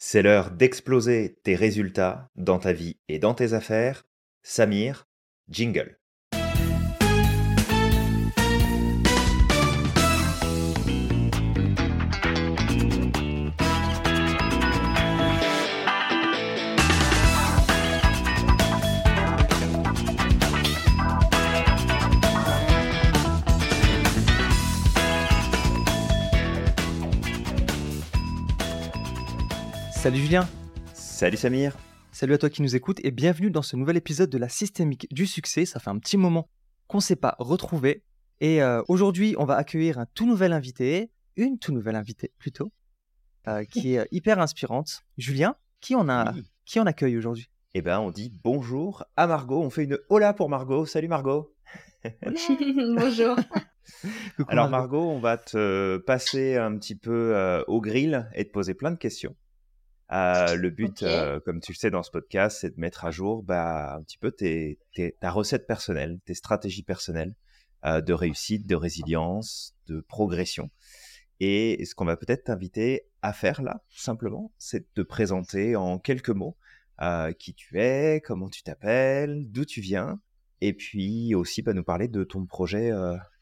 C'est l'heure d'exploser tes résultats dans ta vie et dans tes affaires. Samir, jingle. Salut Julien, Salut Samir. salut à toi qui nous écoutes et bienvenue dans ce nouvel épisode de la systémique du succès. Ça fait un petit moment qu'on ne s'est pas retrouvé et euh, aujourd'hui on va accueillir un tout nouvel invité, une tout nouvelle invitée plutôt, euh, qui est hyper inspirante. Julien, qui on a, Oui. qui on accueille aujourd'hui? Eh ben, on dit bonjour à Margot. On fait une hola pour Margot. Salut Margot. Bonjour. Coucou Alors Margot. Margot, on va te passer un petit peu euh, au grill et te poser plein de questions. Euh, le but, euh, comme tu le sais dans ce podcast, c'est de mettre à jour bah, un petit peu tes, tes- ta recette personnelle, tes stratégies personnelles euh, de réussite, de résilience, de progression. Et ce qu'on va peut-être t'inviter à faire là, simplement, c'est de te présenter en quelques mots qui tu es, comment tu t'appelles, d'où tu viens, et puis aussi bah, nous parler de ton projet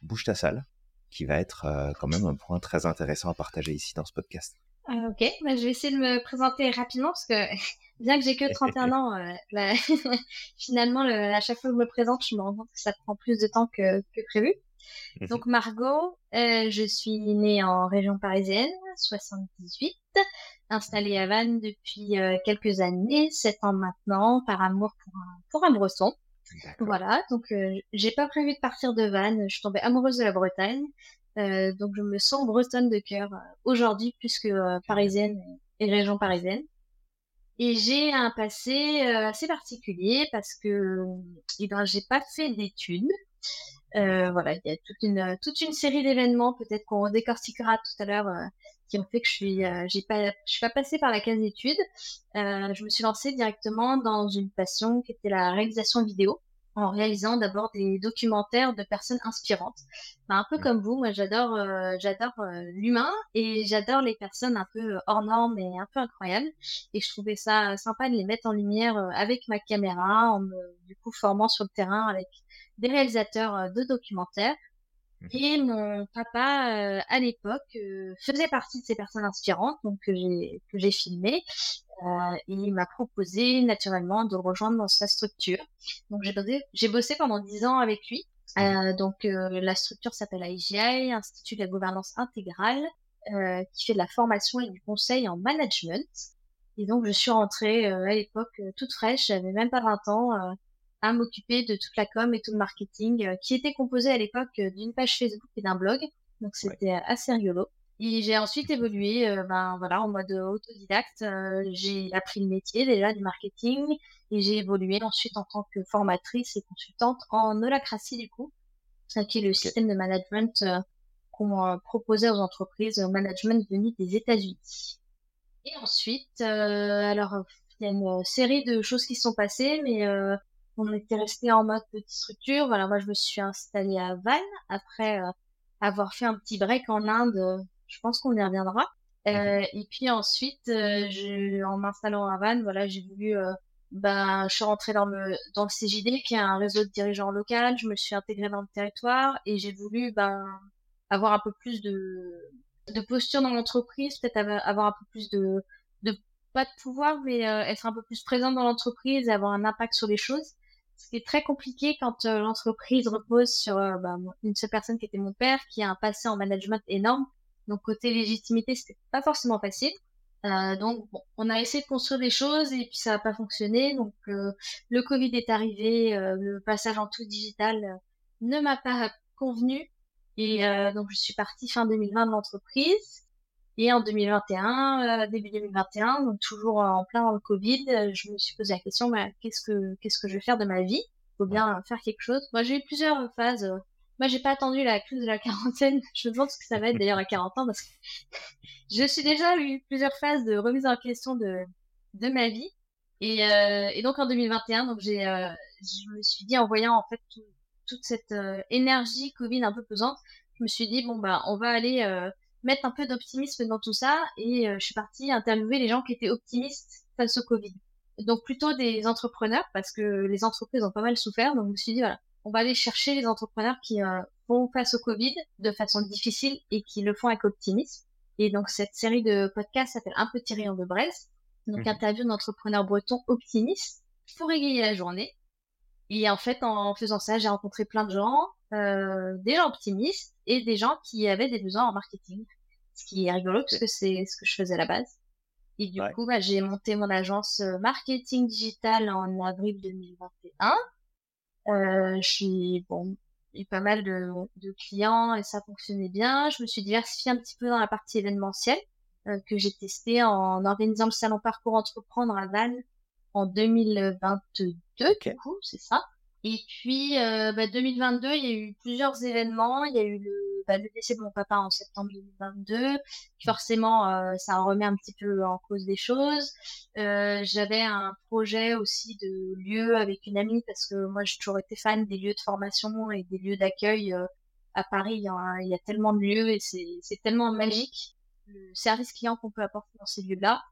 Bouge ta salle, qui va être quand même un point très intéressant à partager ici dans ce podcast. Euh, ok, bah, je vais essayer de me présenter rapidement parce que bien que j'ai que 31 ans, euh, la- finalement, le- à chaque fois que je me présente, je me rends compte que ça prend plus de temps que, que prévu. Mhm. Donc Margot, euh, je suis née en région parisienne, 78, installée à Vannes depuis euh, quelques années, 7 ans maintenant, par amour pour un, pour un. D'accord. Voilà, donc euh, j'ai pas prévu de partir de Vannes, je suis tombée amoureuse de la Bretagne, euh, donc je me sens bretonne de cœur euh, aujourd'hui plus que euh, parisienne et, région parisienne. Et j'ai un passé assez particulier parce que eh ben, j'ai pas fait d'études. Euh, voilà, il y a toute une toute une série d'événements peut-être qu'on décortiquera tout à l'heure euh, qui ont fait que je suis euh, j'ai pas je suis pas passée par la case études. Euh, je me suis lancée directement dans une passion qui était la réalisation vidéo en réalisant d'abord des documentaires de personnes inspirantes. Enfin, un peu comme vous, moi j'adore euh, j'adore euh, l'humain et j'adore les personnes un peu hors normes et un peu incroyables et je trouvais ça sympa de les mettre en lumière euh, avec ma caméra en me du coup formant sur le terrain avec des réalisateurs euh, de documentaires. Et mon papa, euh, à l'époque, euh, faisait partie de ces personnes inspirantes, donc que j'ai que j'ai filmé. Euh, et il m'a proposé naturellement de le rejoindre dans sa structure. Donc j'ai bossé, j'ai bossé pendant dix ans avec lui. Euh, donc euh, la structure s'appelle IGI, Institut de la gouvernance intégrale, euh, qui fait de la formation et du conseil en management. Et donc je suis rentrée euh, à l'époque toute fraîche, j'avais même pas 20 ans, euh, à m'occuper de toute la com et tout le marketing, euh, qui était composé à l'époque euh, d'une page Facebook et d'un blog. Donc c'était euh, assez rigolo. Et j'ai ensuite évolué, euh, ben voilà, en mode autodidacte. Euh, j'ai appris le métier déjà du marketing et j'ai évolué ensuite en tant que formatrice et consultante en holacratie du coup, qui est le système de management euh, qu'on proposait aux entreprises, au management venu des États-Unis. Et ensuite, euh, alors il y a une série de choses qui sont passées, mais euh, on était resté en mode petite structure. Voilà, moi je me suis installée à Vannes après euh, avoir fait un petit break en Inde. euh, Je pense qu'on y reviendra. Euh, et puis ensuite, euh, je, en m'installant à Vannes, voilà, j'ai voulu, euh, ben, je suis rentrée dans le dans le CJD, qui est un réseau de dirigeants local. Je me suis intégrée dans le territoire et j'ai voulu, ben, avoir un peu plus de de posture dans l'entreprise, peut-être avoir un peu plus de de pas de pouvoir, mais euh, être un peu plus présente dans l'entreprise et avoir un impact sur les choses. Est très compliqué quand euh, l'entreprise repose sur euh, bah, une seule personne qui était mon père, qui a un passé en management énorme. Donc côté légitimité, c'était pas forcément facile. Euh, donc bon, on a essayé de construire des choses et puis ça n'a pas fonctionné. Donc euh, le Covid est arrivé, le passage en tout digital ne m'a pas convenu et donc je suis partie fin 2020 de l'entreprise. Et en 2021, euh, début 2021, donc toujours en plein dans le Covid, euh, je me suis posé la question, bah, qu'est-ce que qu'est-ce que je vais faire de ma vie? Faut bien faire quelque chose. Moi, j'ai eu plusieurs phases. euh, Moi, j'ai pas attendu la crise de la quarantaine. Je me demande ce que ça va être d'ailleurs à 40 ans parce que je suis déjà eu plusieurs phases de remise en question de de ma vie. Et, euh, et donc en 2021, donc j'ai, euh, je me suis dit en voyant en fait tout- toute cette euh, énergie Covid un peu pesante, je me suis dit bon bah on va aller euh, mettre un peu d'optimisme dans tout ça et je suis partie interviewer les gens qui étaient optimistes face au Covid. Donc plutôt des entrepreneurs parce que les entreprises ont pas mal souffert. Donc je me suis dit voilà, on va aller chercher les entrepreneurs qui font face au Covid de façon difficile et qui le font avec optimisme. Et donc cette série de podcasts s'appelle Un petit rayon de Brest. Donc mmh. interview d'entrepreneurs bretons optimistes pour égayer la journée. Et en fait, en faisant ça, j'ai rencontré plein de gens, euh, des gens optimistes et des gens qui avaient des besoins en marketing. Ce qui est rigolo parce que c'est ce que je faisais à la base. Et du coup, bah, j'ai monté mon agence euh, marketing digital en avril 2021. Euh, je suis bon, eu pas mal de, de, clients et ça fonctionnait bien. Je me suis diversifiée un petit peu dans la partie événementielle euh, que j'ai testé en organisant le salon Parcours Entreprendre à Vannes en 2022, du coup, c'est ça. Et puis, euh, bah, 2022, il y a eu plusieurs événements. Il y a eu le, bah, le décès de mon papa en septembre 2022. Forcément, euh, ça remet un petit peu en cause des choses. Euh, J'avais un projet aussi de lieu avec une amie parce que moi, j'ai toujours été fan des lieux de formation et des lieux d'accueil. Euh, à Paris, il y, a, il y, a, tellement de lieux et c'est tellement magique le service client qu'on peut apporter dans ces lieux-là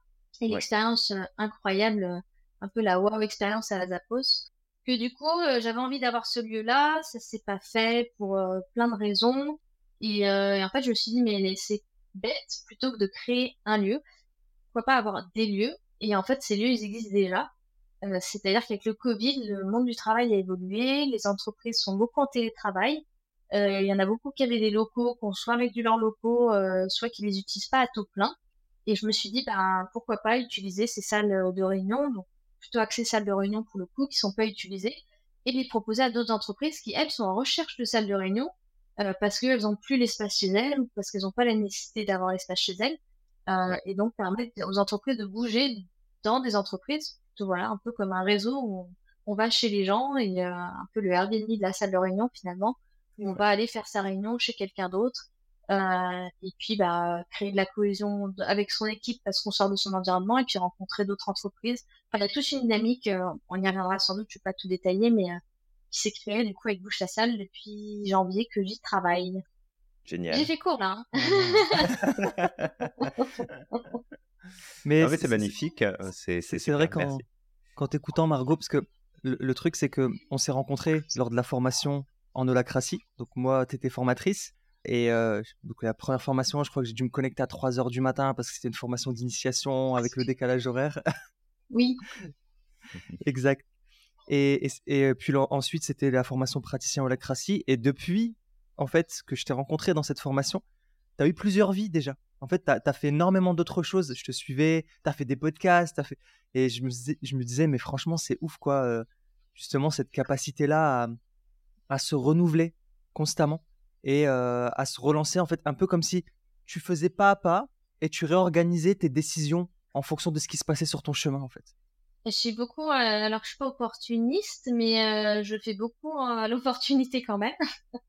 et l'expérience euh, incroyable, euh, un peu la wow expérience à la Zappos. Que du coup, euh, j'avais envie d'avoir ce lieu-là, ça s'est pas fait pour plein de raisons. Et, en fait, je me suis dit, mais c'est bête, plutôt que de créer un lieu, pourquoi pas avoir des lieux? Et en fait, ces lieux, ils existent déjà. C'est-à-dire qu'avec le Covid, le monde du travail a évolué, les entreprises sont beaucoup en télétravail. Euh, il y en a beaucoup qui avaient des locaux, qu'on soit réduit leurs locaux, euh, soit qui les utilisent pas à taux plein. Et je me suis dit, ben, pourquoi pas utiliser ces salles de réunion, plutôt accès salles de réunion pour le coup, qui sont pas utilisées, et les proposer à d'autres entreprises qui, elles, sont en recherche de salles de réunion, euh, parce qu'elles ont plus l'espace chez elles, ou parce qu'elles n'ont pas la nécessité d'avoir l'espace chez elles, euh, et donc permettre aux entreprises de bouger dans des entreprises, voilà, un peu comme un réseau où on va chez les gens, et un peu le Airbnb de la salle de réunion finalement, on va aller faire sa réunion chez quelqu'un d'autre. Euh, et puis bah, créer de la cohésion avec son équipe parce qu'on sort de son environnement et puis rencontrer d'autres entreprises. Enfin, il y a toute une dynamique, euh, on y reviendra sans doute, je ne vais pas tout détailler, mais euh, qui s'est créée du coup avec Bouche la Salle depuis janvier que j'y travaille. Génial. J'ai fait court là. Hein. mais, c'est magnifique. C'est vrai quand, quand écoutant Margot, parce que le, le truc c'est que on s'est rencontrés lors de la formation en holacratie. Donc moi, tu étais formatrice. Et euh, donc la première formation, je crois que j'ai dû me connecter à 3 heures du matin parce que c'était une formation d'initiation avec le décalage horaire. Oui. exact. Et, et, puis ensuite, c'était la formation praticien holacratie. Et depuis, en fait, que je t'ai rencontré dans cette formation, tu as eu plusieurs vies déjà. En fait, tu as, fait énormément d'autres choses. Je te suivais, tu as fait des podcasts, as fait... et je me, je me disais, mais franchement, c'est ouf, quoi. Euh, justement, cette capacité-là à, à se renouveler constamment et à se relancer en fait un peu comme si tu faisais pas à pas et tu réorganisais tes décisions en fonction de ce qui se passait sur ton chemin en fait. Je suis beaucoup, euh, alors je suis pas opportuniste, mais euh, je fais beaucoup à l'opportunité quand même.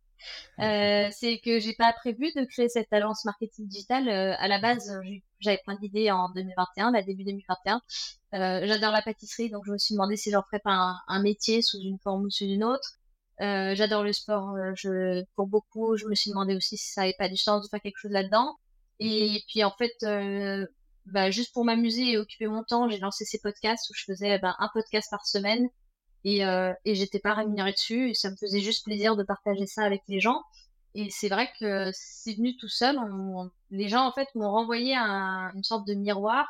c'est que j'ai pas prévu de créer cette agence marketing digital. à la base, j'avais plein d'idées en 2021, la début 2021. J'adore la pâtisserie, donc je me suis demandé si j'en ferais pas un, un, métier sous une forme ou sous une autre. Euh, j'adore le sport. Euh, je, pour beaucoup, je me suis demandé aussi si ça avait pas du sens de faire quelque chose là-dedans. Et puis en fait, euh, bah, juste pour m'amuser et occuper mon temps, j'ai lancé ces podcasts où je faisais bah, un podcast par semaine et, euh, et j'étais pas rémunérée dessus. Et ça me faisait juste plaisir de partager ça avec les gens. Et c'est vrai que c'est venu tout seul. les gens en fait m'ont renvoyé un, une sorte de miroir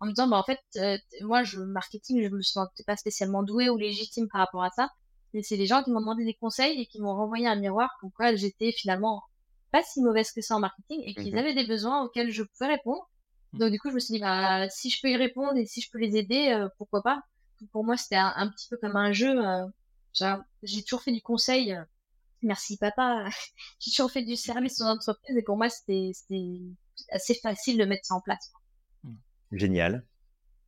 en me disant bah en fait moi je marketing je me sentais pas spécialement douée ou légitime par rapport à ça et c'est les gens qui m'ont demandé des conseils et qui m'ont renvoyé un miroir pour quoi j'étais finalement pas si mauvaise que ça en marketing et qu'ils mhm. avaient des besoins auxquels je pouvais répondre. Mhm. Donc du coup, je me suis dit, bah, si je peux y répondre et si je peux les aider, euh, pourquoi pas? Pour moi, c'était un, petit peu comme un jeu. Euh, j'ai toujours fait du conseil. Euh, merci papa. j'ai toujours fait du service aux entreprises et pour moi, c'était assez facile de mettre ça en place. Génial.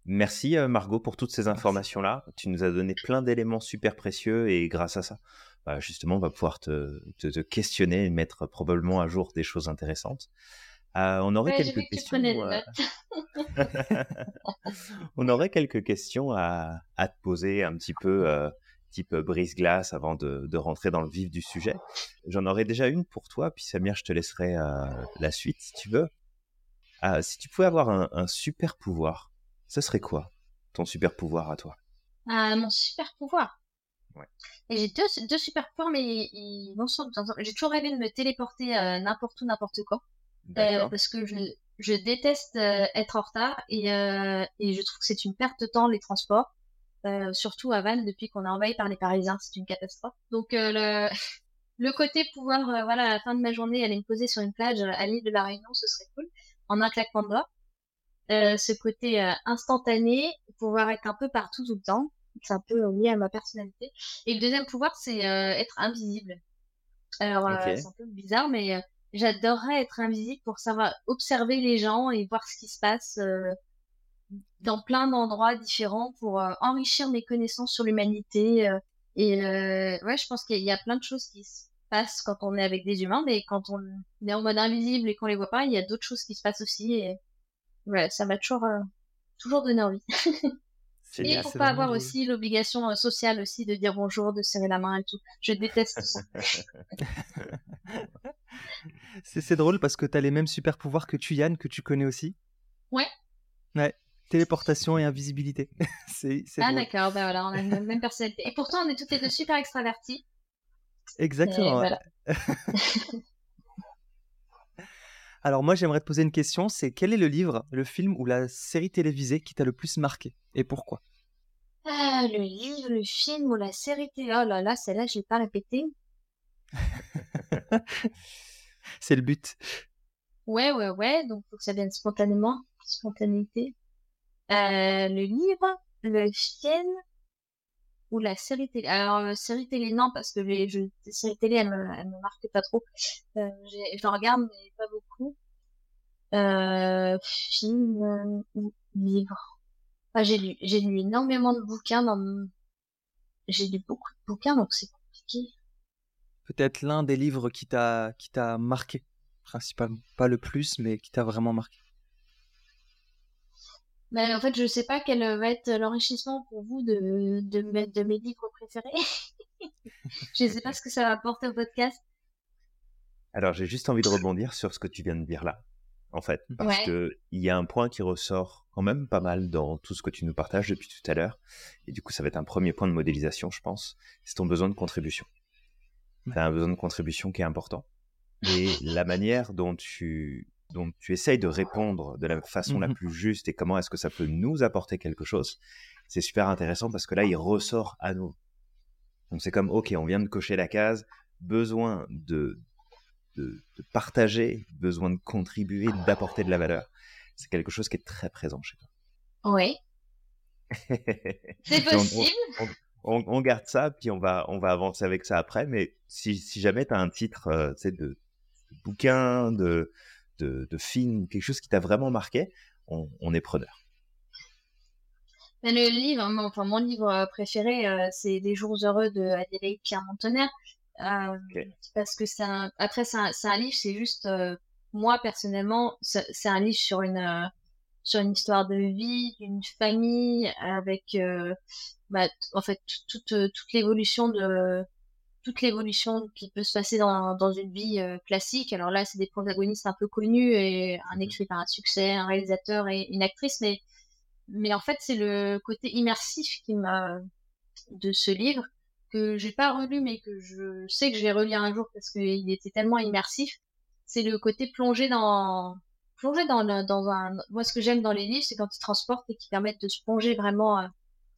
Merci euh, Margot pour toutes ces informations-là. Tu nous as donné plein d'éléments super précieux et grâce à ça, bah, justement, on va pouvoir te, questionner et mettre probablement à jour des choses intéressantes. Euh, on aurait quelques questions. Euh, on aurait quelques questions à, te poser un petit peu type brise-glace avant de, rentrer dans le vif du sujet. J'en aurais déjà une pour toi, puis Samir, je te laisserai la suite si tu veux. si tu pouvais avoir un, super pouvoir, ce serait quoi ton super pouvoir à toi? Mon super pouvoir? Ouais. Et j'ai deux, deux super pouvoirs, mais ils vont sur J'ai toujours rêvé de me téléporter n'importe où, n'importe quand. parce que je, je déteste être en retard et, et je trouve que c'est une perte de temps les transports. Euh, surtout à Vannes, depuis qu'on est envahi par les Parisiens, c'est une catastrophe. Donc euh, le, le côté pouvoir, euh, voilà, à la fin de ma journée, aller me poser sur une plage à l'île de la Réunion, ce serait cool, en un claquement de doigts. Ce côté instantané, pouvoir être un peu partout tout le temps, c'est un peu lié à ma personnalité. Et le deuxième pouvoir, c'est être invisible. Alors c'est un peu bizarre, mais j'adorerais être invisible pour savoir observer les gens et voir ce qui se passe dans plein d'endroits différents pour euh, enrichir mes connaissances sur l'humanité. Euh, et euh, ouais, je pense qu'il y a plein de choses qui se passent quand on est avec des humains, mais quand on est en mode invisible et qu'on les voit pas, il y a d'autres choses qui se passent aussi. Et ouais, ça m'a toujours, toujours donné envie. et pour pas avoir aussi l'obligation sociale aussi de dire bonjour, de serrer la main et tout. Je déteste ça. c'est drôle parce que tu as les mêmes super pouvoirs que tu, Yann, que tu connais aussi. Ouais. Ouais téléportation et invisibilité. c'est, ah d'accord, ben voilà, on a la même personnalité. Et pourtant, on est toutes les deux super extravertis. Exactement. Alors moi, j'aimerais te poser une question, c'est quel est le livre, le film ou la série télévisée qui t'a le plus marqué et pourquoi? Ah, Le livre, le film ou la série télé... Oh là là, celle-là, je vais pas répéter. c'est le but. Ouais, ouais, ouais, donc faut que ça vienne spontanément, spontanéité. Euh, le livre, le film ou la série télé. Alors, euh, série télé, non, parce que les les séries télé, elles me, me marquent pas trop. Euh, je regarde, mais pas beaucoup. Euh, film euh, ou livre. Ah, j'ai lu, j'ai lu énormément de bouquins dans j'ai lu beaucoup de bouquins, donc c'est compliqué. Peut-être l'un des livres qui t'a, qui t'a marqué, principalement. Pas le plus, mais qui t'a vraiment marqué. Ben, en fait, je sais pas quel va être l'enrichissement pour vous de, de, de mes livres préférés. je sais pas ce que ça va apporter au podcast. Alors, j'ai juste envie de rebondir sur ce que tu viens de dire là, en fait, parce que il y a un point qui ressort quand même pas mal dans tout ce que tu nous partages depuis tout à l'heure, et du coup, ça va être un premier point de modélisation, je pense. C'est ton besoin de contribution. Tu as un besoin de contribution qui est important, et la manière dont tu dont tu essayes de répondre de la façon la mmh plus juste et comment est-ce que ça peut nous apporter quelque chose, c'est super intéressant parce que là, il ressort à nous. Donc c'est comme, ok, on vient de cocher la case, besoin de, de, partager, besoin de contribuer, d'apporter de la valeur. C'est quelque chose qui est très présent chez toi. Oui. c'est possible. On, garde ça, puis on va, on va avancer avec ça après. Mais si, si jamais tu as un titre euh, de, de bouquin, de, de, film, quelque chose qui t'a vraiment marqué, on, est preneur. Ben, le livre, mon, enfin, mon livre euh, préféré, euh, c'est Les jours heureux de Adélaïde Pierre Montonnerre. Euh, parce que c'est un... après, c'est un, livre, c'est juste, moi personnellement, c'est un livre sur une, sur une histoire de vie, d'une famille, avec, bah, en fait, toute, toute l'évolution de, toute l'évolution qui peut se passer dans, dans une vie euh, classique. Alors là, c'est des protagonistes un peu connus et un mhm. écrivain à succès, un réalisateur et une actrice, mais mais en fait, c'est le côté immersif qui m'a de ce livre que j'ai pas relu, mais que je sais que je vais relire un jour parce qu'il était tellement immersif. C'est le côté plongé dans plonger dans, dans un. Moi, ce que j'aime dans les livres, c'est quand ils transportent et qui permettent de se plonger vraiment à,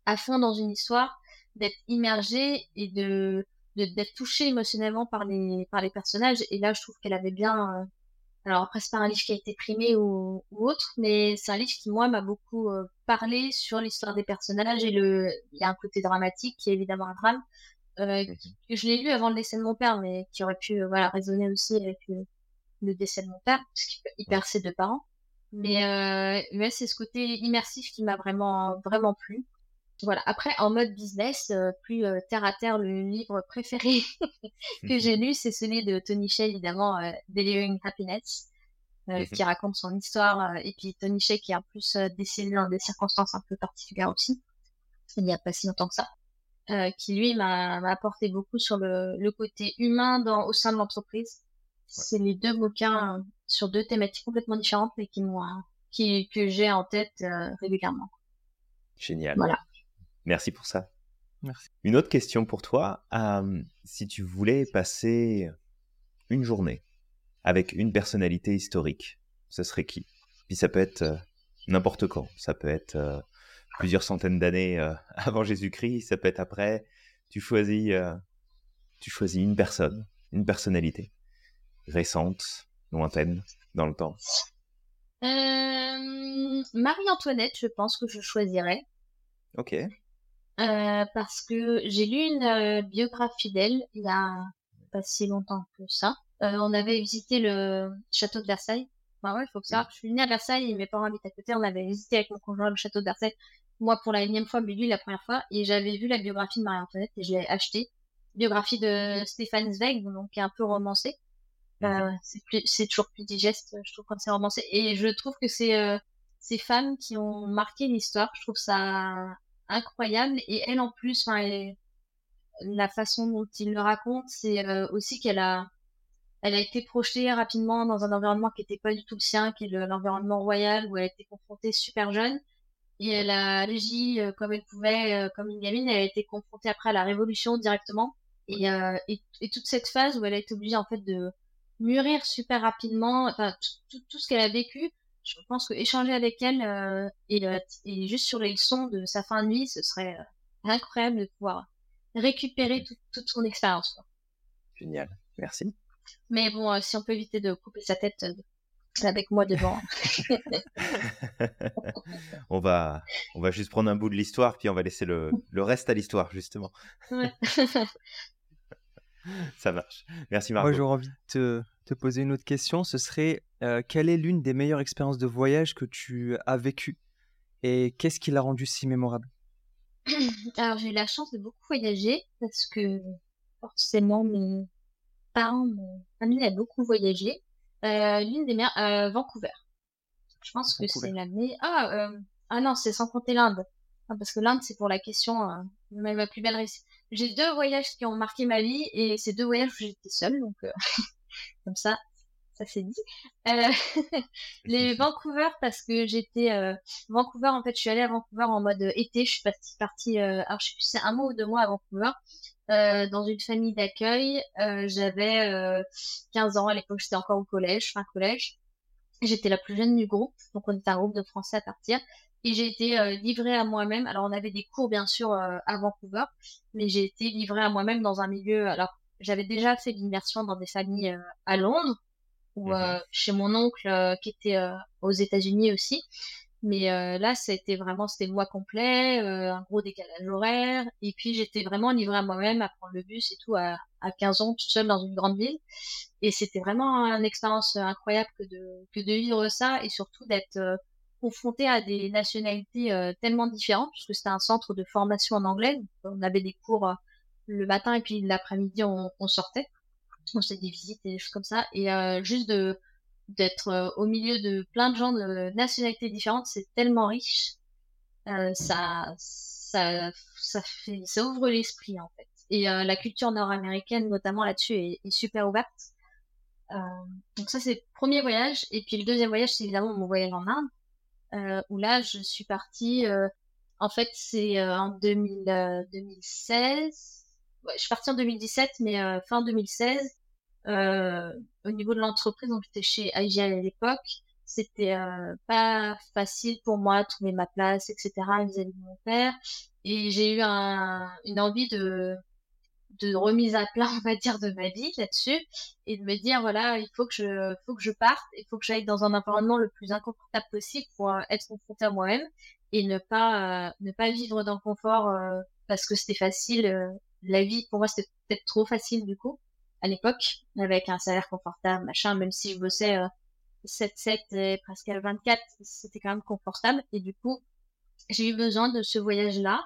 à fond dans une histoire, d'être immergé et de d'être touchée émotionnellement par les par les personnages. Et là je trouve qu'elle avait bien euh, alors après c'est pas un livre qui a été primé ou, ou autre mais c'est un livre qui moi m'a beaucoup euh, parlé sur l'histoire des personnages et le il y a un côté dramatique qui est évidemment un drame euh, que je l'ai lu avant le décès de mon père mais qui aurait pu voilà résonner aussi avec le, décès de mon père parce qu'il perd ses deux parents. Mais euh, c'est ce côté immersif qui m'a vraiment vraiment plu voilà. Après, en mode business, euh, plus euh, terre à terre, le livre préféré que j'ai lu, c'est celui de Tony Shea, évidemment, euh, Delivering Happiness, mhm. qui raconte son histoire. et puis Tony Shea qui est en plus décédé dans des circonstances un peu particulières aussi. Il n'y a pas si longtemps que ça. qui lui m'a apporté beaucoup sur le, le côté humain dans, au sein de l'entreprise. C'est les deux bouquins sur deux thématiques complètement différentes, mais qui qui, que j'ai en tête régulièrement. Génial. Voilà. Merci pour ça. Merci. Une autre question pour toi. si tu voulais passer une journée avec une personnalité historique, ce serait qui? Puis ça peut être euh, n'importe quand. Ça peut être euh, plusieurs centaines d'années euh, avant Jésus-Christ. Ça peut être après. Tu choisis, tu choisis une personne, une personnalité récente, lointaine dans le temps. Marie-Antoinette, je pense que je choisirais. Ok. Parce que j'ai lu une biographie d'elle il y a pas si longtemps que ça. Euh, on avait visité le château de Versailles. Bah ouais, il faut que ça. Je suis venue à Versailles et mes parents habitent à côté. On avait visité avec mon conjoint le château de Versailles. Moi pour la énième fois, mais lui la première fois. Et j'avais vu la biographie de Marie-Antoinette et je l'ai acheté. Biographie de Stéphane Zweig, donc qui est un peu romancé. Euh, c'est toujours plus digeste, je trouve, quand c'est romancé. Et je trouve que c'est euh, ces femmes qui ont marqué l'histoire. Je trouve ça incroyable. Et elle, en plus, la façon dont il le raconte, c'est euh, aussi qu'elle a, elle a été projetée rapidement dans un environnement qui n'était pas du tout le sien, qui est l'environnement royal, où elle a été confrontée super jeune. Et elle a agi euh, comme elle pouvait, euh, comme une gamine. Elle a été confrontée après à la Révolution directement. Et, et, toute cette phase où elle a été obligée en fait de mûrir super rapidement, enfin tout, tout ce qu'elle a vécu, je pense que échanger avec elle et, et, juste sur les leçons de sa fin de vie, ce serait incroyable de pouvoir récupérer toute son expérience. Génial, merci. Mais bon, euh, si on peut éviter de couper sa tête euh, avec moi devant. on, va, on va juste prendre un bout de l'histoire, puis on va laisser le, le reste à l'histoire, justement. Ça marche. Merci Marco. Moi, j'aurais envie de te, te, poser une autre question. Ce serait, euh, quelle est l'une des meilleures expériences de voyage que tu as vécues Et qu'est-ce qui l'a rendu si mémorable? Alors, j'ai eu la chance de beaucoup voyager parce que forcément, mes parents, mon famille a beaucoup voyagé. Euh, L'une des meilleures, euh, Vancouver. Je pense que c'est la meilleure. Ah, ah non, c'est sans compter l'Inde. Ah, parce que l'Inde, c'est pour la question, ma plus belle réussite. J'ai deux voyages qui ont marqué ma vie et c'est deux voyages où j'étais seule, donc comme ça, ça c'est dit. Euh, les Vancouver parce que j'étais euh, Vancouver en fait, je suis allée à Vancouver en mode été. Je suis partie, partie euh, alors je sais plus c'est un mois ou deux mois à Vancouver euh, dans une famille d'accueil. Euh, j'avais 15 ans à l'époque, j'étais encore au collège, fin collège. J'étais la plus jeune du groupe, donc on était un groupe de Français à partir. Et j'ai été livrée à moi-même. Alors on avait des cours bien sûr à Vancouver, mais j'ai été livrée à moi-même dans un milieu. Alors j'avais déjà fait l'immersion dans des familles à Londres, ou mmh euh, chez mon oncle euh, qui était euh, aux États-Unis aussi. Mais là, c'était vraiment, c'était le mois complet, un gros décalage horaire. Et puis, j'étais vraiment livrée à moi-même à prendre le bus et tout à, à 15 ans, toute seule dans une grande ville. Et c'était vraiment une expérience incroyable que de, que de vivre ça et surtout d'être confrontée à des nationalités tellement différentes, puisque c'était un centre de formation en anglais. on avait des cours le matin et puis l'après-midi, on, on sortait on faisait des visites et des choses comme ça. Et euh, juste de d'être euh, au milieu de plein de gens de nationalités différentes, c'est tellement riche. Euh, ça, ça, ça fait, ça ouvre l'esprit en fait. Et la culture nord-américaine, notamment là-dessus, est, super ouverte. donc ça, c'est le premier voyage. Et puis le deuxième voyage, c'est évidemment mon voyage en Inde, où là, je suis partie. en fait, c'est en 2000, 2016 je suis partie en 2017, mais euh, fin 2016, euh, au niveau de l'entreprise, donc j'étais chez IGL à l'époque, c'était euh, pas facile pour moi de trouver ma place, etc. vis-à-vis de mon père, et j'ai eu un, une envie de de remise à plat, on va dire, de ma vie là-dessus, et de me dire voilà, il faut que je, faut que je parte, il faut que j'aille dans un environnement le plus inconfortable possible pour être confrontée à moi-même et ne pas, ne pas vivre dans le confort parce que c'était facile la vie, pour moi, c'était peut-être trop facile du coup, à l'époque, avec un salaire confortable, machin, même si je bossais 7-7 euh, et presque à 24, c'était quand même confortable. Et du coup, j'ai eu besoin de ce voyage-là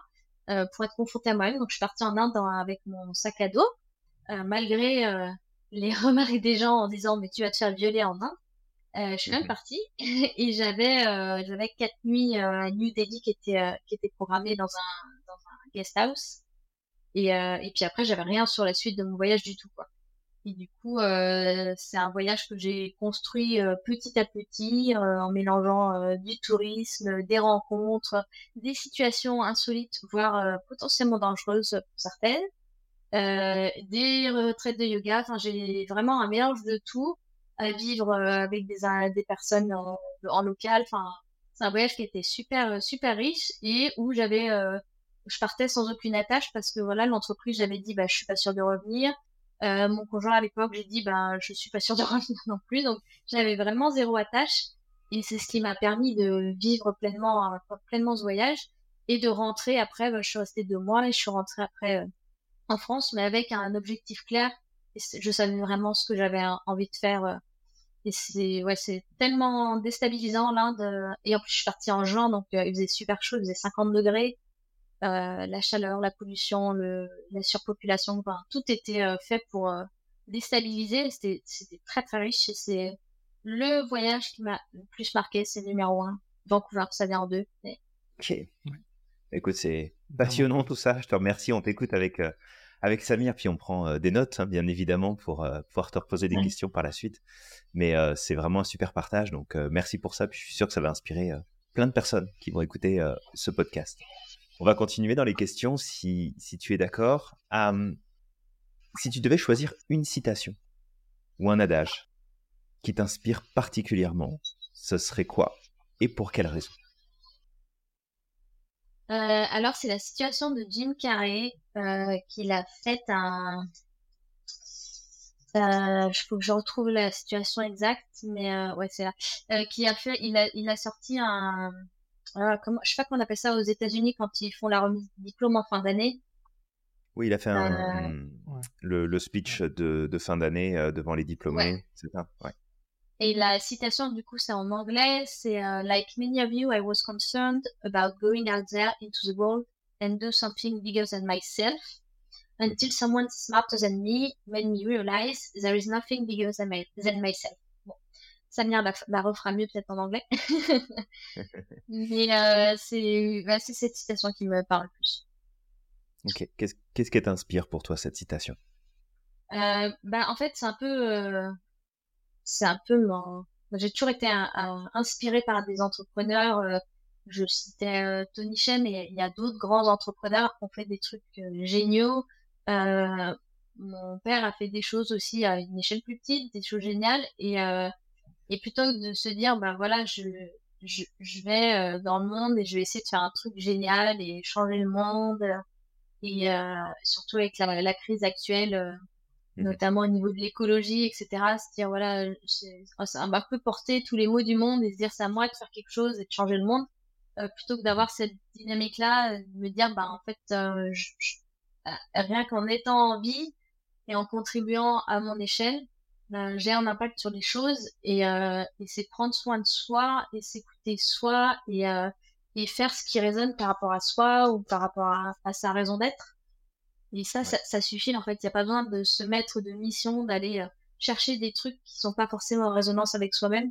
euh, pour être confrontée à moi-même. Donc, je suis partie en Inde avec mon sac à dos, euh, malgré les remarques des gens en disant mais tu vas te faire violer en Inde. je suis même mhm. partie et j'avais j'avais quatre nuits à New Delhi qui étaient qui étaient programmées dans un dans un guest house Et, et puis après, j'avais rien sur la suite de mon voyage du tout, quoi. Et du coup, euh, c'est un voyage que j'ai construit euh, petit à petit euh, en mélangeant du tourisme, des rencontres, des situations insolites, voire potentiellement dangereuses pour certaines, des retraites de yoga. Enfin, j'ai vraiment un mélange de tout à vivre avec des, des personnes en, en local. Enfin, c'est un voyage qui était super super riche et où j'avais je partais sans aucune attache parce que voilà l'entreprise j'avais dit bah je suis pas sûre de revenir euh, mon conjoint à l'époque, j'ai dit ben je suis pas sûre de revenir non plus, donc j'avais vraiment zéro attache et c'est ce qui m'a permis de vivre pleinement euh, pleinement ce voyage et de rentrer après. Ben, je suis restée deux mois et je suis rentrée après euh, en France, mais avec un objectif clair. Je savais vraiment ce que j'avais envie de faire. et c'est ouais, c'est tellement déstabilisant l'Inde. Et en plus, je suis partie en juin, donc il faisait super chaud, il faisait 50 degrés. Euh, la chaleur, la pollution, le, la surpopulation, enfin, tout était euh, fait pour euh, déstabiliser. C'était, c'était très très riche et c'est le voyage qui m'a le plus marqué, c'est numéro un. Vancouver, ça vient en deux. Ok. Écoute, c'est passionnant tout ça. Je te remercie. On t'écoute avec avec Samir, puis on prend des notes, hein, bien évidemment, pour pouvoir te reposer des questions par la suite. Mais c'est vraiment un super partage, donc merci pour ça. Puis je suis sûr que ça va inspirer plein de personnes qui vont écouter ce podcast. On va continuer dans les questions si, si tu es d'accord. si tu devais choisir une citation ou un adage qui t'inspire particulièrement, ce serait quoi et pour quelle raison? Euh, alors, c'est la situation de Jim Carrey euh, qu'il a fait un. Euh, il faut que je retrouve la situation exacte, mais euh, ouais, c'est là. Euh, qui a fait, il a, il a sorti un, ah, comment, je sais pas comment on appelle ça aux États-Unis quand ils font la remise de diplôme en fin d'année. Oui, il a fait un, euh, le, le, speech de, de fin d'année euh, devant les diplômés, c'est ça. Ouais. Et la citation, du coup, c'est en anglais. C'est uh, Like many of you, I was concerned about going out there into the world and do something bigger than myself until someone smarter than me made me realize there is nothing bigger than, my, than myself. Samir la, la refera mieux peut-être en anglais. Mais euh, bah, c'est cette citation qui me parle le plus. Ok. Qu'est-ce qu'est-ce qui t'inspire pour toi cette citation? Euh, bah, En fait, c'est un peu. Euh, c'est un peu. J'ai toujours été inspirée par des entrepreneurs. Euh, je citais Tony Chen, mais il y a d'autres grands entrepreneurs qui ont fait des trucs géniaux. mon père a fait des choses aussi à une échelle plus petite, des choses géniales. Et et plutôt que de se dire, ben voilà, je, je, je vais euh, dans le monde et je vais essayer de faire un truc génial et changer le monde. Et euh, surtout avec la, la crise actuelle, euh, mmh notamment au niveau de l'écologie, etc. Se dire, voilà, c'est un peu porter tous les mots du monde et se dire, c'est à moi de faire quelque chose et de changer le monde. plutôt que d'avoir cette dynamique-là, de me dire, bah, en fait, je, rien qu'en étant en vie et en contribuant à mon échelle, ben, j'ai un impact sur les choses et, euh, et c'est prendre soin de soi et s'écouter soi et, euh, et faire ce qui résonne par rapport à soi ou par rapport à, à sa raison d'être. Et ça, ça, ça, suffit en fait. Il n'y a pas besoin de se mettre de mission, d'aller euh, chercher des trucs qui sont pas forcément en résonance avec soi-même.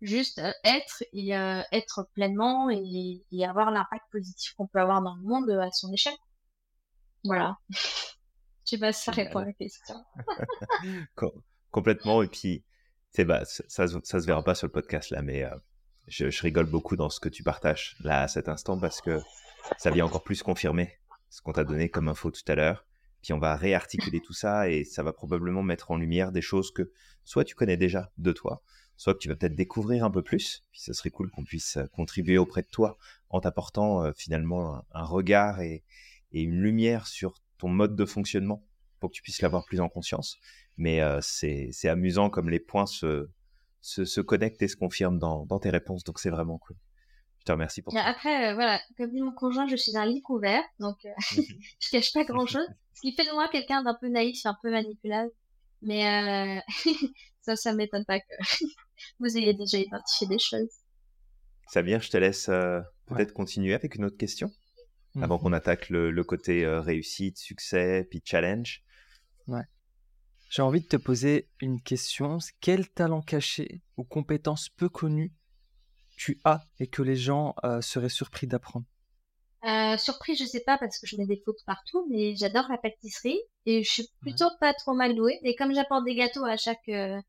Juste euh, être et être pleinement et, et avoir l'impact positif qu'on peut avoir dans le monde à son échelle. Voilà. Je sais pas si ça répond à la question. complètement. Et puis, bah, ça, ça, se verra pas sur le podcast là, mais euh, je, rigole beaucoup dans ce que tu partages là à cet instant parce que ça vient encore plus confirmer ce qu'on t'a donné comme info tout à l'heure. Puis on va réarticuler tout ça et ça va probablement mettre en lumière des choses que soit tu connais déjà de toi, soit que tu vas peut-être découvrir un peu plus. Puis ce serait cool qu'on puisse euh, contribuer auprès de toi en t'apportant euh, finalement un, regard et, une lumière sur ton mode de fonctionnement pour que tu puisses l'avoir plus en conscience. Mais euh, c'est amusant comme les points se, se, se, connectent et se confirment dans, dans tes réponses. Donc c'est vraiment cool. Je te remercie pour ça. Après, euh, voilà, comme dit mon conjoint, je suis un lit couvert, donc euh, je cache pas grand-chose. Ce qui fait de moi quelqu'un d'un peu naïf, un peu manipulable. Mais ça, ça m'étonne pas que vous ayez déjà identifié des choses. Samir, je te laisse peut-être continuer avec une autre question avant mhm. qu'on attaque le, le côté réussite, succès, puis challenge. Ouais. J'ai envie de te poser une question. Quel talent caché ou compétence peu connue tu as et que les gens euh, seraient surpris d'apprendre? Euh, surprise, je sais pas parce que je mets des photos partout, mais j'adore la pâtisserie et je suis plutôt pas trop mal douée. Et comme j'apporte des gâteaux à chaque euh,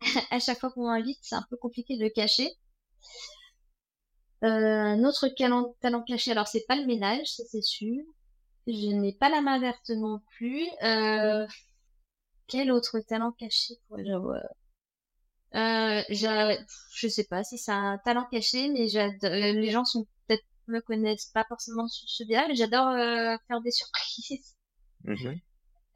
à chaque fois qu'on m'invite, c'est un peu compliqué de le cacher. Euh, un autre talent, talent caché, alors c'est pas le ménage, ça c'est sûr. Je n'ai pas la main verte non plus. Euh, quel autre talent caché pourrais-je avoir? Euh, je sais pas si c'est un talent caché, mais les gens sont peut-être me connaissent pas forcément sur ce biais, mais j'adore euh, faire des surprises.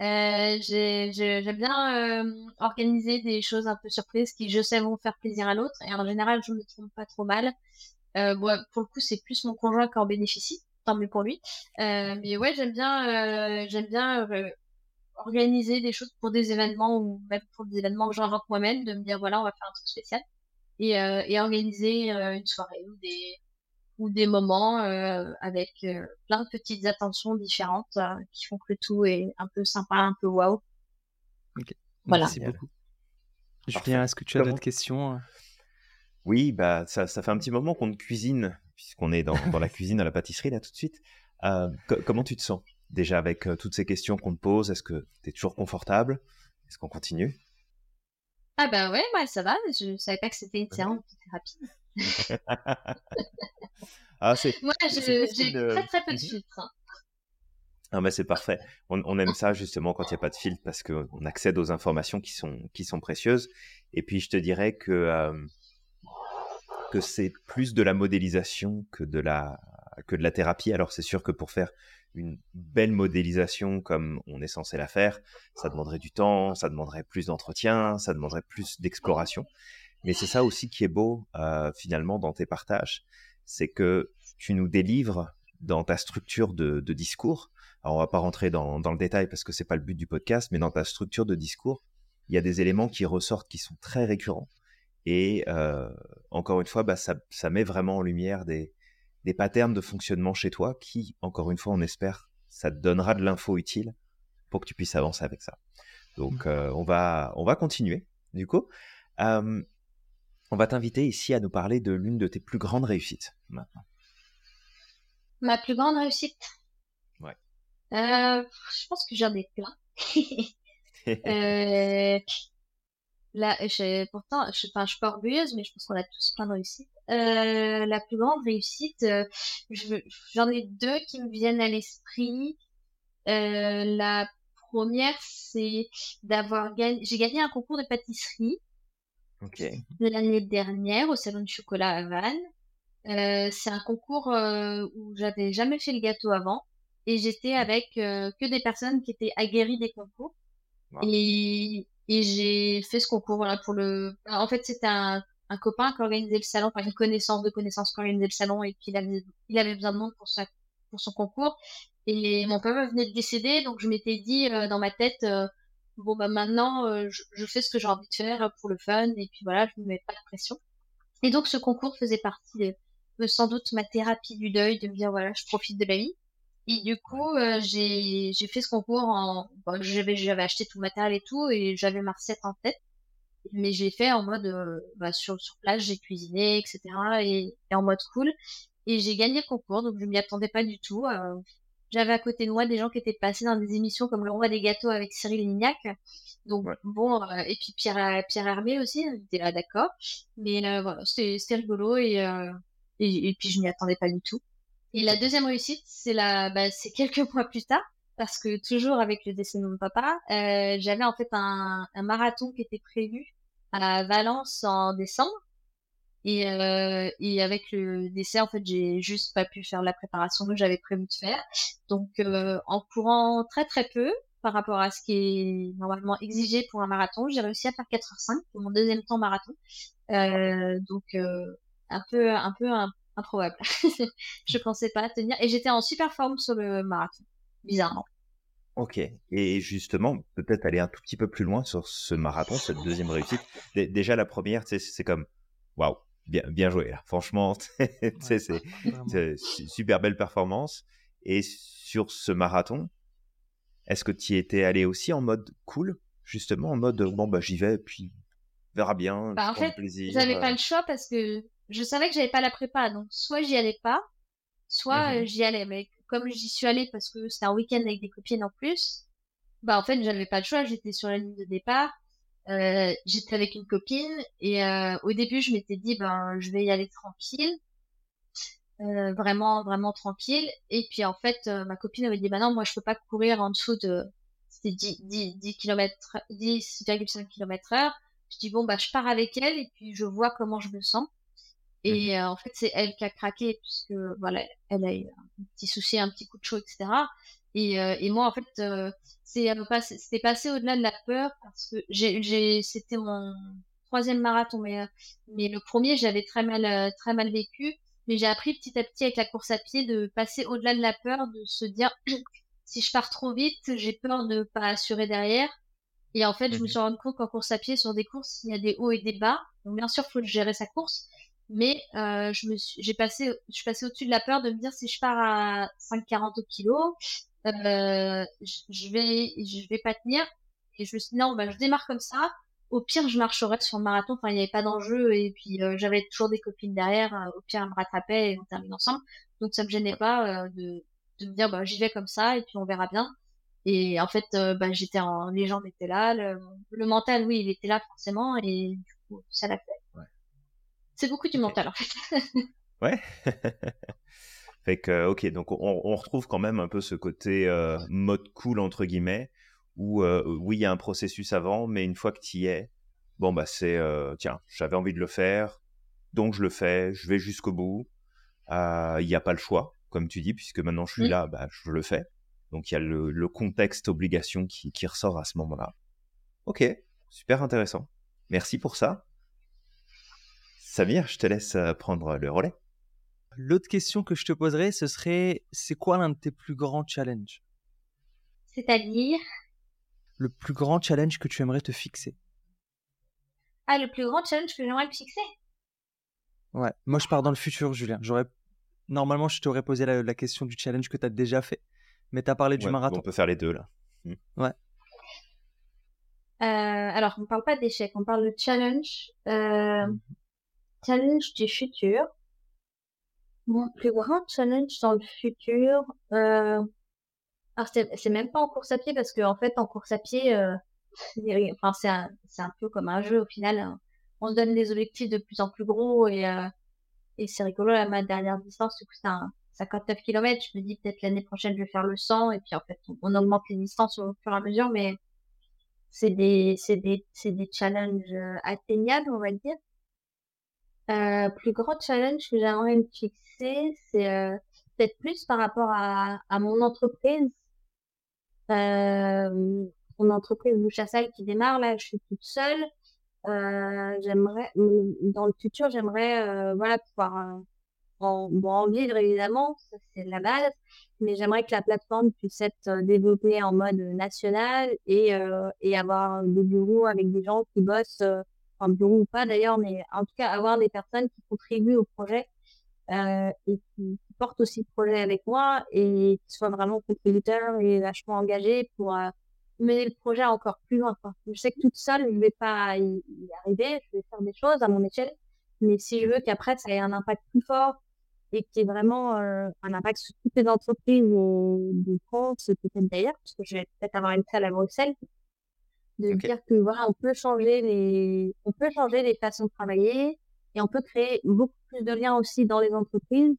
Euh, j'aime bien euh, organiser des choses un peu surprises qui, je sais, vont faire plaisir à l'autre. Et en général, je me trompe pas trop mal. Euh, bon, pour le coup, c'est plus mon conjoint qui en bénéficie. Tant mieux pour lui. Euh, mais ouais, j'aime bien, j'aime bien organiser des choses pour des événements ou même pour des événements que j'invente moi-même, de me dire voilà, on va faire un truc spécial. Et, et organiser une soirée ou des, ou des moments euh, avec euh, plein de petites attentions différentes euh, qui font que le tout est un peu sympa, un peu waouh. Voilà. Merci beaucoup. Julien, est-ce que tu as d'autres questions Oui, bah ça, ça, fait un petit moment qu'on cuisine, puisqu'on est dans, dans, la cuisine, à la pâtisserie là tout de suite. comment tu te sens? Déjà avec toutes ces questions qu'on te pose Est-ce que tu es toujours confortable? Est-ce qu'on continue? Ah bah ouais, ouais, ça va. Je savais pas que c'était une séance de thérapie. Ah, c'est. Moi, j'ai très très peu de mhm. filtres. Hein. Ah, mais c'est parfait. On, aime ça justement quand il n'y a pas de filtre parce qu'on accède aux informations qui sont, qui sont précieuses. Et puis je te dirais que, euh, que c'est plus de la modélisation que de la, que de la thérapie. Alors c'est sûr que pour faire une belle modélisation comme on est censé la faire, ça demanderait du temps, ça demanderait plus d'entretien, ça demanderait plus d'exploration. Mais c'est ça aussi qui est beau euh, finalement dans tes partages, c'est que tu nous délivres dans ta structure de, discours. Alors, on va pas rentrer dans, le détail parce que c'est pas le but du podcast, mais dans ta structure de discours, il y a des éléments qui ressortent qui sont très récurrents. Et euh, encore une fois, bah, ça, met vraiment en lumière des, des patterns de fonctionnement chez toi qui, encore une fois, on espère, ça te donnera de l'info utile pour que tu puisses avancer avec ça. Donc, mmh. euh, on, va, on va continuer, du coup. Euh, on va t'inviter ici à nous parler de l'une de tes plus grandes réussites maintenant. Ma plus grande réussite? Ouais. Euh, je pense que j'en ai plein. euh, là, pourtant, je, enfin, je suis pas orgueilleuse, mais je pense qu'on a tous plein de réussites. Euh, la plus grande réussite, euh, j'en ai deux qui me viennent à l'esprit. Euh, la première, c'est d'avoir gagné, j'ai gagné un concours de pâtisserie de l'année dernière au Salon du Chocolat à Vannes. C'est un concours où j'avais jamais fait le gâteau avant et j'étais avec euh, que des personnes qui étaient aguerries des concours. Et, et j'ai fait ce concours voilà pour le. En fait, c'était un, un copain qui organisait le salon, enfin une connaissance de connaissance qui organisait le salon et puis il avait, il avait besoin de monde pour son concours. Et mon papa venait de décéder, donc je m'étais dit dans ma tête, bon bah maintenant euh, je, fais ce que j'ai envie de faire pour le fun et puis voilà, je me mets pas la pression. Et donc ce concours faisait partie de, sans doute ma thérapie du deuil, de me dire voilà, je profite de la vie. Et du coup, euh, j'ai fait ce concours en j'avais acheté tout le matériel et tout et j'avais ma recette en tête. Mais j'ai fait en mode euh, bah, sur sur place, j'ai cuisiné, etc. Et, et, en mode cool. Et j'ai gagné le concours, donc je m'y attendais pas du tout. J'avais à côté de moi des gens qui étaient passés dans des émissions comme Le Roi des Gâteaux avec Cyril Lignac. Donc bon, euh, et puis Pierre, Pierre Hermé aussi, était là d'accord. Mais euh, voilà, c'était rigolo et, euh, et, et, puis je m'y attendais pas du tout. Et la deuxième réussite, c'est la, bah, c'est quelques mois plus tard, parce que toujours avec le décès de mon papa, euh, j'avais en fait un, un marathon qui était prévu à Valence en décembre. Et, euh, et avec le décès, en fait, j'ai juste pas pu faire la préparation que j'avais prévu de faire. Donc, euh, en courant très très peu par rapport à ce qui est normalement exigé pour un marathon, j'ai réussi à faire 4h05 pour mon deuxième temps marathon. Euh, donc, euh, un peu un peu improbable. je pensais pas tenir. Et j'étais en super forme sur le marathon, bizarrement. Ok. Et justement, peut-être aller un tout petit peu plus loin sur ce marathon, cette deuxième réussite. Déjà, la première, c'est comme, waouh, bien, bien joué. Franchement, c'est super belle performance. Et sur ce marathon, est-ce que tu y étais allé aussi en mode cool, justement, en mode bon, bah j'y vais, puis verra bien. Bah, en fait, j'avais pas euh. le choix parce que je savais que j'avais pas la prépa. Donc, soit j'y allais pas, soit Mmh euh, j'y allais. Mais comme j'y suis allée parce que c'était un week-end avec des copines en plus, bah en fait j'avais pas le choix. J'étais sur la ligne de départ. Euh, j'étais avec une copine et euh, au début je m'étais dit ben je vais y aller tranquille. Euh, vraiment vraiment tranquille et puis en fait ma copine avait dit bah non moi je peux pas courir en dessous de c'était 10, 10, 10 km 10,5 km heure je dis bon bah je pars avec elle et puis je vois comment je me sens et euh, en fait c'est elle qui a craqué puisque voilà elle a eu un petit souci un petit coup de chaud etc et, euh, et moi en fait euh, c'est pas c'était passé au-delà de la peur parce que j'ai c'était mon troisième marathon mais euh, mais le premier j'avais très mal euh, très mal vécu mais j'ai appris petit à petit avec la course à pied de passer au-delà de la peur, de se dire si je pars trop vite, j'ai peur de pas assurer derrière. Et en fait, je me Mhm. suis rendu compte qu'en course à pied, sur des courses, il y a des hauts et des bas. Donc bien sûr, faut gérer sa course, mais euh, je me suis, j'ai passé, je suis passée au-dessus de la peur de me dire si je pars à 5,40 au kilo, euh, je vais, je vais pas tenir. Et je me suis dit non, bah je démarre comme ça. Au pire, je marcherai sur le marathon. Enfin, il n'y avait pas d'enjeu. Et puis, euh, j'avais toujours des copines derrière. Euh, au pire, elles me rattrapaient et on termine ensemble. Donc, ça me gênait pas euh, de, de me dire, bah, j'y vais comme ça et puis on verra bien. Et en fait, euh, bah, j'étais en, les jambes étaient là. Le, le mental, oui, il était là forcément. Et du coup, ça l'a fait. C'est beaucoup du mental, en fait. Ouais. fait que, ok, donc on, on retrouve quand même un peu ce côté euh, mode cool, entre guillemets, où euh, oui, il y a un processus avant, mais une fois que tu y es, bon, bah c'est, euh, tiens, j'avais envie de le faire, donc je le fais, je vais jusqu'au bout. Il n'y a pas le choix, comme tu dis, puisque maintenant je suis Mm. là, bah, je le fais. Donc il y a le, le contexte obligation qui, qui ressort à ce moment-là. Ok, super intéressant. Merci pour ça. Samir, je te laisse euh, prendre le relais. L'autre question que je te poserais, ce serait c'est quoi l'un de tes plus grands challenges? C'est-à-dire, Le plus grand challenge que tu aimerais te fixer ah, le plus grand challenge que j'aimerais me fixer? Ouais, moi je pars dans le futur, Julien. J'aurais Normalement, je t'aurais posé la, la question du challenge que tu as déjà fait, mais tu as parlé du Ouais, marathon. On peut faire les deux là. Euh, alors, on parle pas d'échec, on parle de challenge. Euh, Mhm. Challenge du futur. Mon plus grand challenge dans le futur, euh, alors c'est même pas en course à pied parce que en fait en course à pied, euh, enfin c'est un un peu comme un jeu au final. hein. On se donne des objectifs de plus en plus gros et euh, et c'est rigolo là ma dernière distance c'est un 59 km. Je me dis peut-être l'année prochaine je vais faire le 100 et puis en fait on, on augmente les distances au fur et à mesure mais c'est des c'est des c'est des challenges euh, atteignables on va dire. Euh, plus grand challenge que j'aimerais me fixer, c'est euh, peut-être plus par rapport à, à mon entreprise. Euh, mon entreprise Bouche à Salle qui démarre, là, je suis toute seule. Euh, j'aimerais, dans le futur, j'aimerais, voilà, pouvoir en, bon, en vivre évidemment, c'est la base, mais j'aimerais que la plateforme puisse être développée en mode national et, et avoir des bureaux avec des gens qui bossent, enfin bureau ou pas d'ailleurs, mais en tout cas avoir des personnes qui contribuent au projet euh, et qui, qui portent aussi le projet avec moi et qui soient vraiment contributeurs et vachement engagés pour euh, mener le projet encore plus loin. Quoi. Je sais que toute seule, je vais pas y, arriver, je vais faire des choses à mon échelle, mais si je veux qu'après ça ait un impact plus fort et qu'il y ait vraiment euh, un impact sur toutes les entreprises euh, de France, peut-être d'ailleurs, parce que je vais peut-être avoir une salle à Bruxelles, de dire que voilà, on peut changer les, on peut changer les façons de travailler et on peut créer beaucoup plus de liens aussi dans les entreprises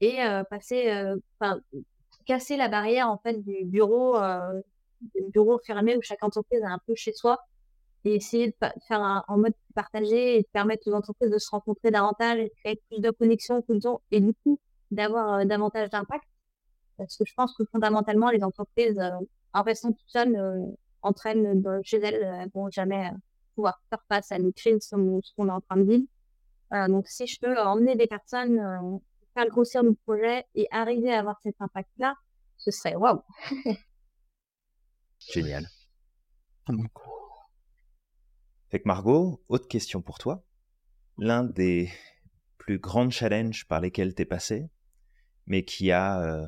et euh, passer, euh, enfin, casser la barrière en fait du bureau, euh, du bureau fermé où chaque entreprise est un peu chez soi et essayer de faire un, en mode partagé et de permettre aux entreprises de se rencontrer davantage et de créer plus de connexions tout le temps et du coup d'avoir davantage d'impact parce que je pense que fondamentalement les entreprises en restant toutes seules entraînent dans- chez elles euh, vont jamais euh, pouvoir faire face à une crise comme ce qu'on est en train de vivre Euh, donc si je peux emmener des personnes euh, faire grossir nos projets et arriver à avoir cet impact là ce serait waouh Génial. Fait que Margot, autre question pour toi. L'un des plus grands challenges par lesquels tu es passé, mais qui a euh,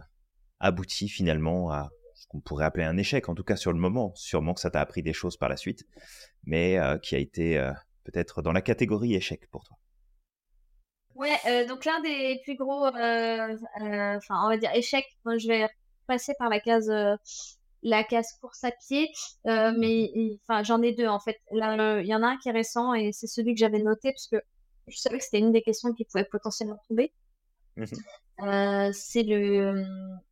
abouti finalement à qu'on pourrait appeler un échec, en tout cas sur le moment. Sûrement que ça t'a appris des choses par la suite, mais euh, qui a été euh, peut-être dans la catégorie échec pour toi. Ouais, donc l'un des plus gros, enfin, on va dire échecs, moi, je vais passer par la case la case course à pied, euh, mais enfin j'en ai deux en fait. Il y en a un qui est récent et c'est celui que j'avais noté parce que je savais que c'était une des questions qui pouvait potentiellement tomber. Mmh euh, c'est le,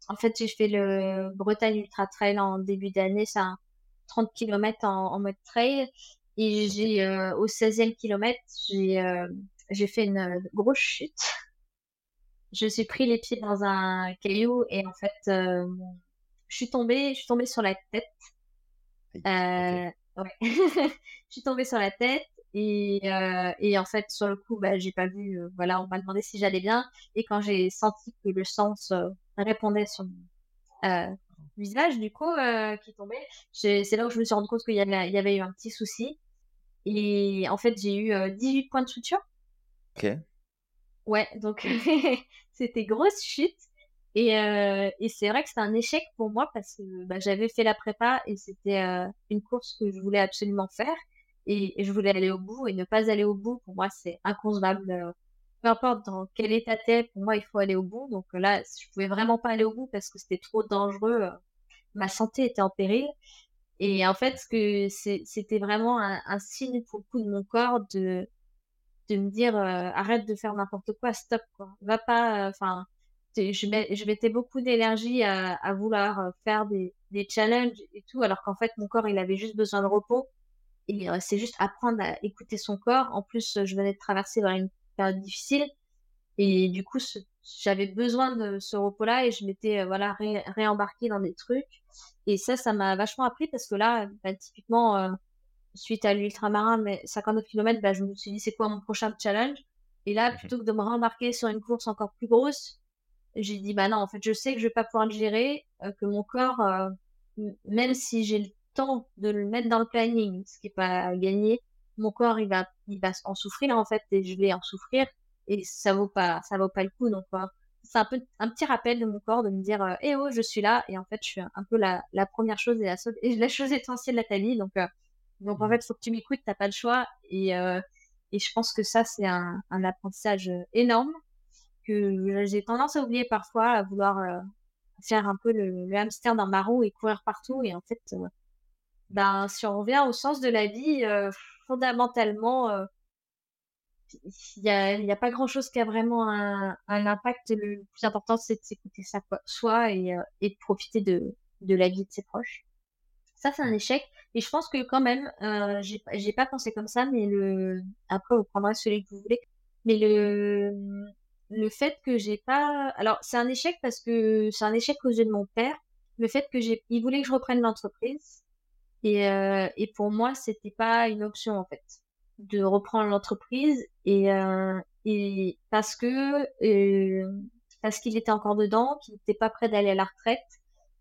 en fait j'ai fait le Bretagne Ultra Trail en début d'année, c'est un 30 km en, mode trail et j'ai euh, au 16e kilomètre j'ai j'ai fait une grosse chute. Je suis pris les pieds dans un caillou et en fait je suis tombée, je suis tombée sur la tête. Euh, ouais. je suis tombée sur la tête et, euh, et en fait sur le coup, bah, j'ai pas vu. Euh, voilà, on m'a demandé si j'allais bien et quand j'ai senti que le sens répondait sur mon visage du coup qui tombait, c'est là où je me suis rendu compte qu'il y, y avait eu un petit souci et en fait j'ai eu 18 points de suture. Ok. Ouais, donc c'était grosse chute. Et, euh, et c'est vrai que c'est un échec pour moi parce que bah, j'avais fait la prépa et c'était euh, une course que je voulais absolument faire et, je voulais aller au bout et ne pas aller au bout pour moi c'est inconcevable. Euh, peu importe dans quel état t'es, pour moi il faut aller au bout. Donc là, je pouvais vraiment pas aller au bout parce que c'était trop dangereux. ma santé était en péril. Et en fait, que c'était vraiment un, signe pour le coup de mon corps de de me dire arrête de faire n'importe quoi, stop quoi, va pas, enfin je, mettais beaucoup d'énergie à, vouloir euh, faire des, challenges et tout, alors qu'en fait, mon corps, il avait juste besoin de repos. Et euh, c'est juste apprendre à écouter son corps. En plus, je venais de traverser une période difficile. Et du coup, j'avais besoin de ce repos-là et je m'étais euh, voilà réembarquée dans des trucs. Et ça, ça m'a vachement appris parce que là, bah, typiquement, suite à l'ultramarin, mais 59 km, bah, je me suis dit, c'est quoi mon prochain challenge? Et là, mmh plutôt que de me rembarquer sur une course encore plus grosse, j'ai dit bah non en fait je sais que je vais pas pouvoir le gérer euh, que mon corps même si j'ai le temps de le mettre dans le planning ce qui est pas gagné mon corps il va il va en souffrir en fait et je vais en souffrir et ça vaut pas ça vaut pas le coup donc euh, c'est un peu un petit rappel de mon corps de me dire eh oh je suis là et en fait je suis un peu la, la première chose et la, et la chose essentielle de la ta vie donc donc en mmh. fait faut que tu m'écoutes t'as pas le choix et et je pense que ça c'est un, un apprentissage énorme que j'ai tendance à oublier parfois, à vouloir euh, faire un peu le, hamster d'un marron et courir partout. Et en fait, euh, ben, si on revient au sens de la vie, euh, fondamentalement, il n'y a, y a, pas grand-chose qui a vraiment un, un, impact. Le plus important, c'est de s'écouter soi et, et, de profiter de, de la vie de ses proches. Ça, c'est un échec. Et je pense que quand même, euh, j'ai pas pensé comme ça, mais le... après, vous prendrez celui que vous voulez. Mais le, le fait que j'ai pas. Alors, c'est un échec parce que c'est un échec aux yeux de mon père. Le fait que j'ai. Il voulait que je reprenne l'entreprise. Et, euh, et pour moi, c'était pas une option, en fait, de reprendre l'entreprise. Et, euh, et parce que. Euh, parce qu'il était encore dedans, qu'il n'était pas prêt d'aller à la retraite.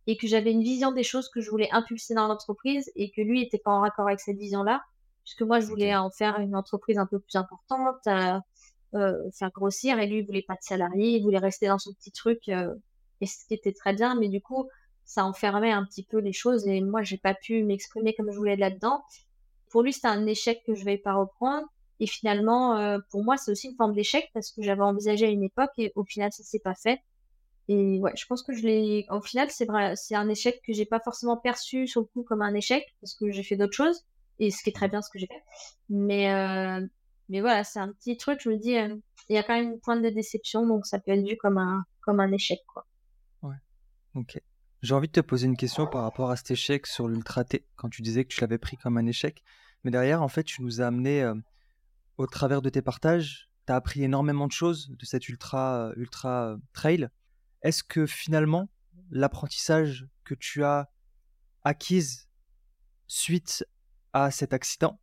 Et que j'avais une vision des choses que je voulais impulser dans l'entreprise. Et que lui était pas en raccord avec cette vision-là. Puisque moi, je voulais en faire une entreprise un peu plus importante euh, faire grossir et lui il voulait pas de salarié, il voulait rester dans son petit truc et ce qui était très bien, mais du coup ça enfermait un petit peu les choses et moi j'ai pas pu m'exprimer comme je voulais là-dedans. Pour lui c'était un échec que je vais pas reprendre et finalement euh, pour moi c'est aussi une forme d'échec parce que j'avais envisagé à une époque et au final ça s'est pas fait. Et ouais, je pense que je l'ai. Au final, c'est vrai, c'est un échec que j'ai pas forcément perçu sur le coup comme un échec parce que j'ai fait d'autres choses et ce qui est très bien ce que j'ai fait. Mais mais voilà, c'est un petit truc, je me dis, euh, il y a quand même une pointe de déception, donc ça peut être vu comme un, comme un échec. Quoi. Ouais, ok. J'ai envie de te poser une question par rapport à cet échec sur l'Ultra T, quand tu disais que tu l'avais pris comme un échec. Mais derrière, en fait, tu nous as amené, euh, au travers de tes partages, tu as appris énormément de choses de cet Ultra, euh, ultra Trail. Est-ce que finalement, l'apprentissage que tu as acquise suite à cet accident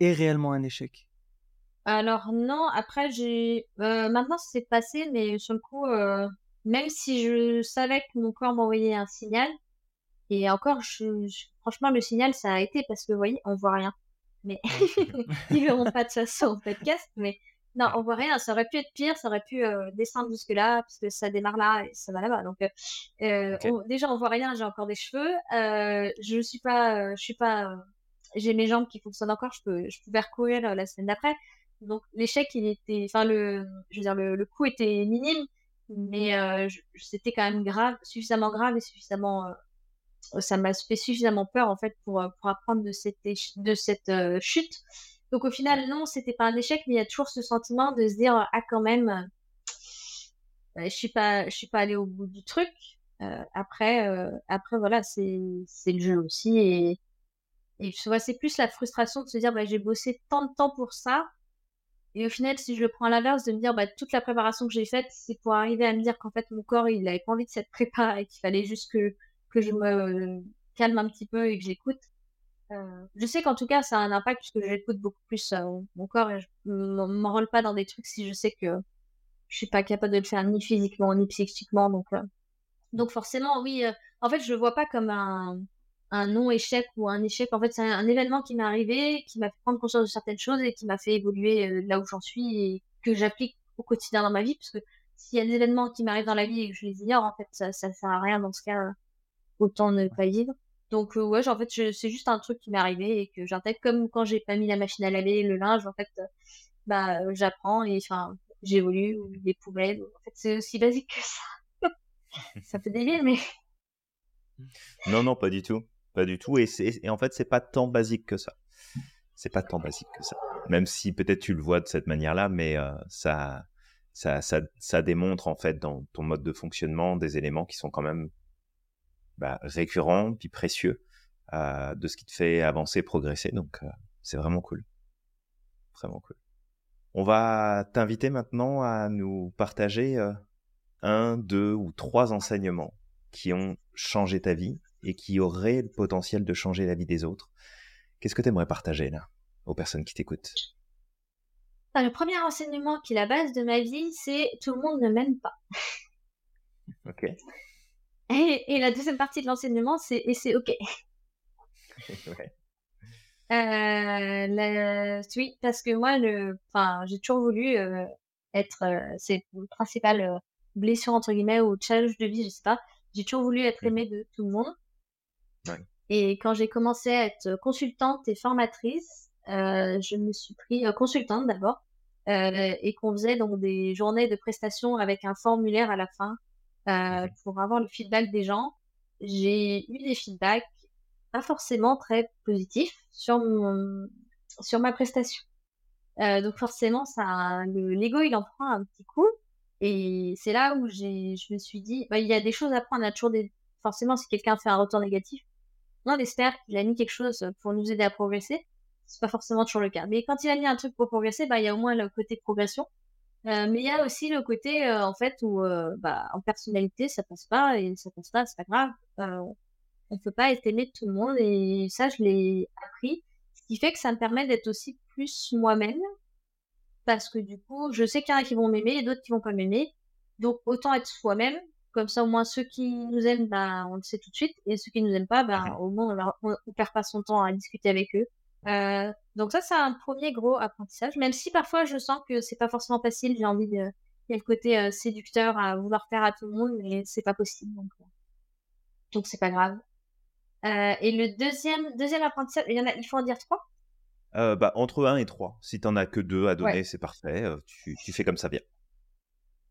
est réellement un échec? Alors non, après j'ai euh, maintenant c'est passé, mais sur le coup, euh, même si je savais que mon corps m'envoyait un signal, et encore, je, franchement, le signal ça a été parce que vous voyez, on voit rien. Mais ils verront pas de toute façon au podcast, mais non, on voit rien. Ça aurait pu être pire, ça aurait pu euh, descendre jusque là, parce que ça démarre là et ça va là-bas. Donc déjà on voit rien, j'ai encore des cheveux. je suis pas, je suis pas, j'ai mes jambes qui fonctionnent encore. Je peux, je pouvais recourir la semaine d'après Donc l'échec, il était, enfin le, je veux dire, le, le coup était minime, mais euh, c'était quand même grave, suffisamment grave et suffisamment, euh, ça m'a fait suffisamment peur en fait pour pour apprendre de cette de cette chute. Donc au final, non, c'était pas un échec, mais il y a toujours ce sentiment de se dire ah quand même, je suis pas, je suis pas allé au bout du truc. après, après voilà, c'est c'est le jeu aussi et et je vois, c'est plus la frustration de se dire, bah, j'ai bossé tant de temps pour ça. Et au final, si je le prends à l'inverse, de me dire, bah, toute la préparation que j'ai faite, c'est pour arriver à me dire qu'en fait, mon corps, il avait pas envie de cette prépa et qu'il fallait juste que, que je me calme un petit peu et que j'écoute. Euh, je sais qu'en tout cas, ça a un impact puisque j'écoute beaucoup plus euh, mon corps et je m'enrôle pas dans des trucs si je sais que je suis pas capable de le faire ni physiquement ni psychiquement. Donc, euh, donc forcément, oui. en fait, je le vois pas comme un, un non-échec ou un échec. En fait, c'est un, événement qui m'est arrivé, qui m'a fait prendre conscience de certaines choses et qui m'a fait évoluer euh, là où j'en suis et que j'applique au quotidien dans ma vie. Parce que s'il y a des événements qui m'arrivent dans la vie et que je les ignore, en fait, ça, ça sert à rien dans ce cas. Autant ne pas vivre. Donc, euh, ouais, en fait, c'est juste un truc qui m'est arrivé et que j'intègre comme quand j'ai pas mis la machine à laver, le linge, en fait, euh, bah, j'apprends et enfin, j'évolue, ou les poubelles. En fait, c'est aussi basique que ça. ça fait débile, mais. Non, non, pas du tout. Pas du tout. Et, en fait, c'est pas tant basique que ça. C'est pas tant basique que ça. Même si peut-être tu le vois de cette manière-là, mais euh, ça, ça, ça, ça, démontre en fait dans ton mode de fonctionnement des éléments qui sont quand même bah, récurrents puis précieux euh, de ce qui te fait avancer, progresser. Donc, euh, c'est vraiment cool. Vraiment cool. On va t'inviter maintenant à nous partager un, deux ou trois enseignements qui ont changé ta vie et qui aurait le potentiel de changer la vie des autres. Qu'est-ce que tu aimerais partager là aux personnes qui t'écoutent? Le premier enseignement qui est la base de ma vie, c'est tout le monde ne m'aime pas. ok. Et, la deuxième partie de l'enseignement, c'est et c'est ok. ouais. Euh, oui, parce que moi, le, enfin, j'ai toujours voulu euh, être, euh, c'est le principal blessure entre guillemets ou challenge de vie, je sais pas. J'ai toujours voulu être mmh. aimé de tout le monde. Et quand j'ai commencé à être consultante et formatrice, euh, je me suis pris euh, consultante d'abord euh, et qu'on faisait donc des journées de prestations avec un formulaire à la fin euh, pour avoir le feedback des gens. J'ai eu des feedbacks pas forcément très positifs sur mon, sur ma prestation. Donc forcément, ça, l'ego il en prend un petit coup. Et c'est là où je me suis dit, bah, il y a des choses à prendre. Il y a toujours des, forcément, si quelqu'un fait un retour négatif, on espère qu'il a mis quelque chose pour nous aider à progresser. C'est pas forcément toujours le cas. Mais quand il a mis un truc pour progresser, bah, il y a au moins le côté progression. Euh, mais il y a aussi le côté, euh, en fait, où, euh, bah, en personnalité, ça passe pas, et ça passe pas, c'est pas grave. on peut pas être aimé de tout le monde, et ça, je l'ai appris. Ce qui fait que ça me permet d'être aussi plus moi-même. Parce que du coup, je sais qu'il y en a qui vont m'aimer et d'autres qui vont pas m'aimer. Donc, autant être soi-même, comme ça, au moins, ceux qui nous aiment, bah, on le sait tout de suite. Et ceux qui nous aiment pas, bah, au moins, on, ne perd pas son temps à discuter avec eux. Euh, donc ça, c'est un premier gros apprentissage. Même si parfois, je sens que c'est pas forcément facile. J'ai envie de... Il y a le côté euh, séducteur à vouloir faire à tout le monde, mais c'est pas possible. Donc, euh, donc c'est pas grave. Et le deuxième, deuxième apprentissage, il y en a, il faut en dire trois? Bah, Entre un et trois. Si t'en as que deux à donner, c'est parfait. Tu, tu, fais comme ça bien.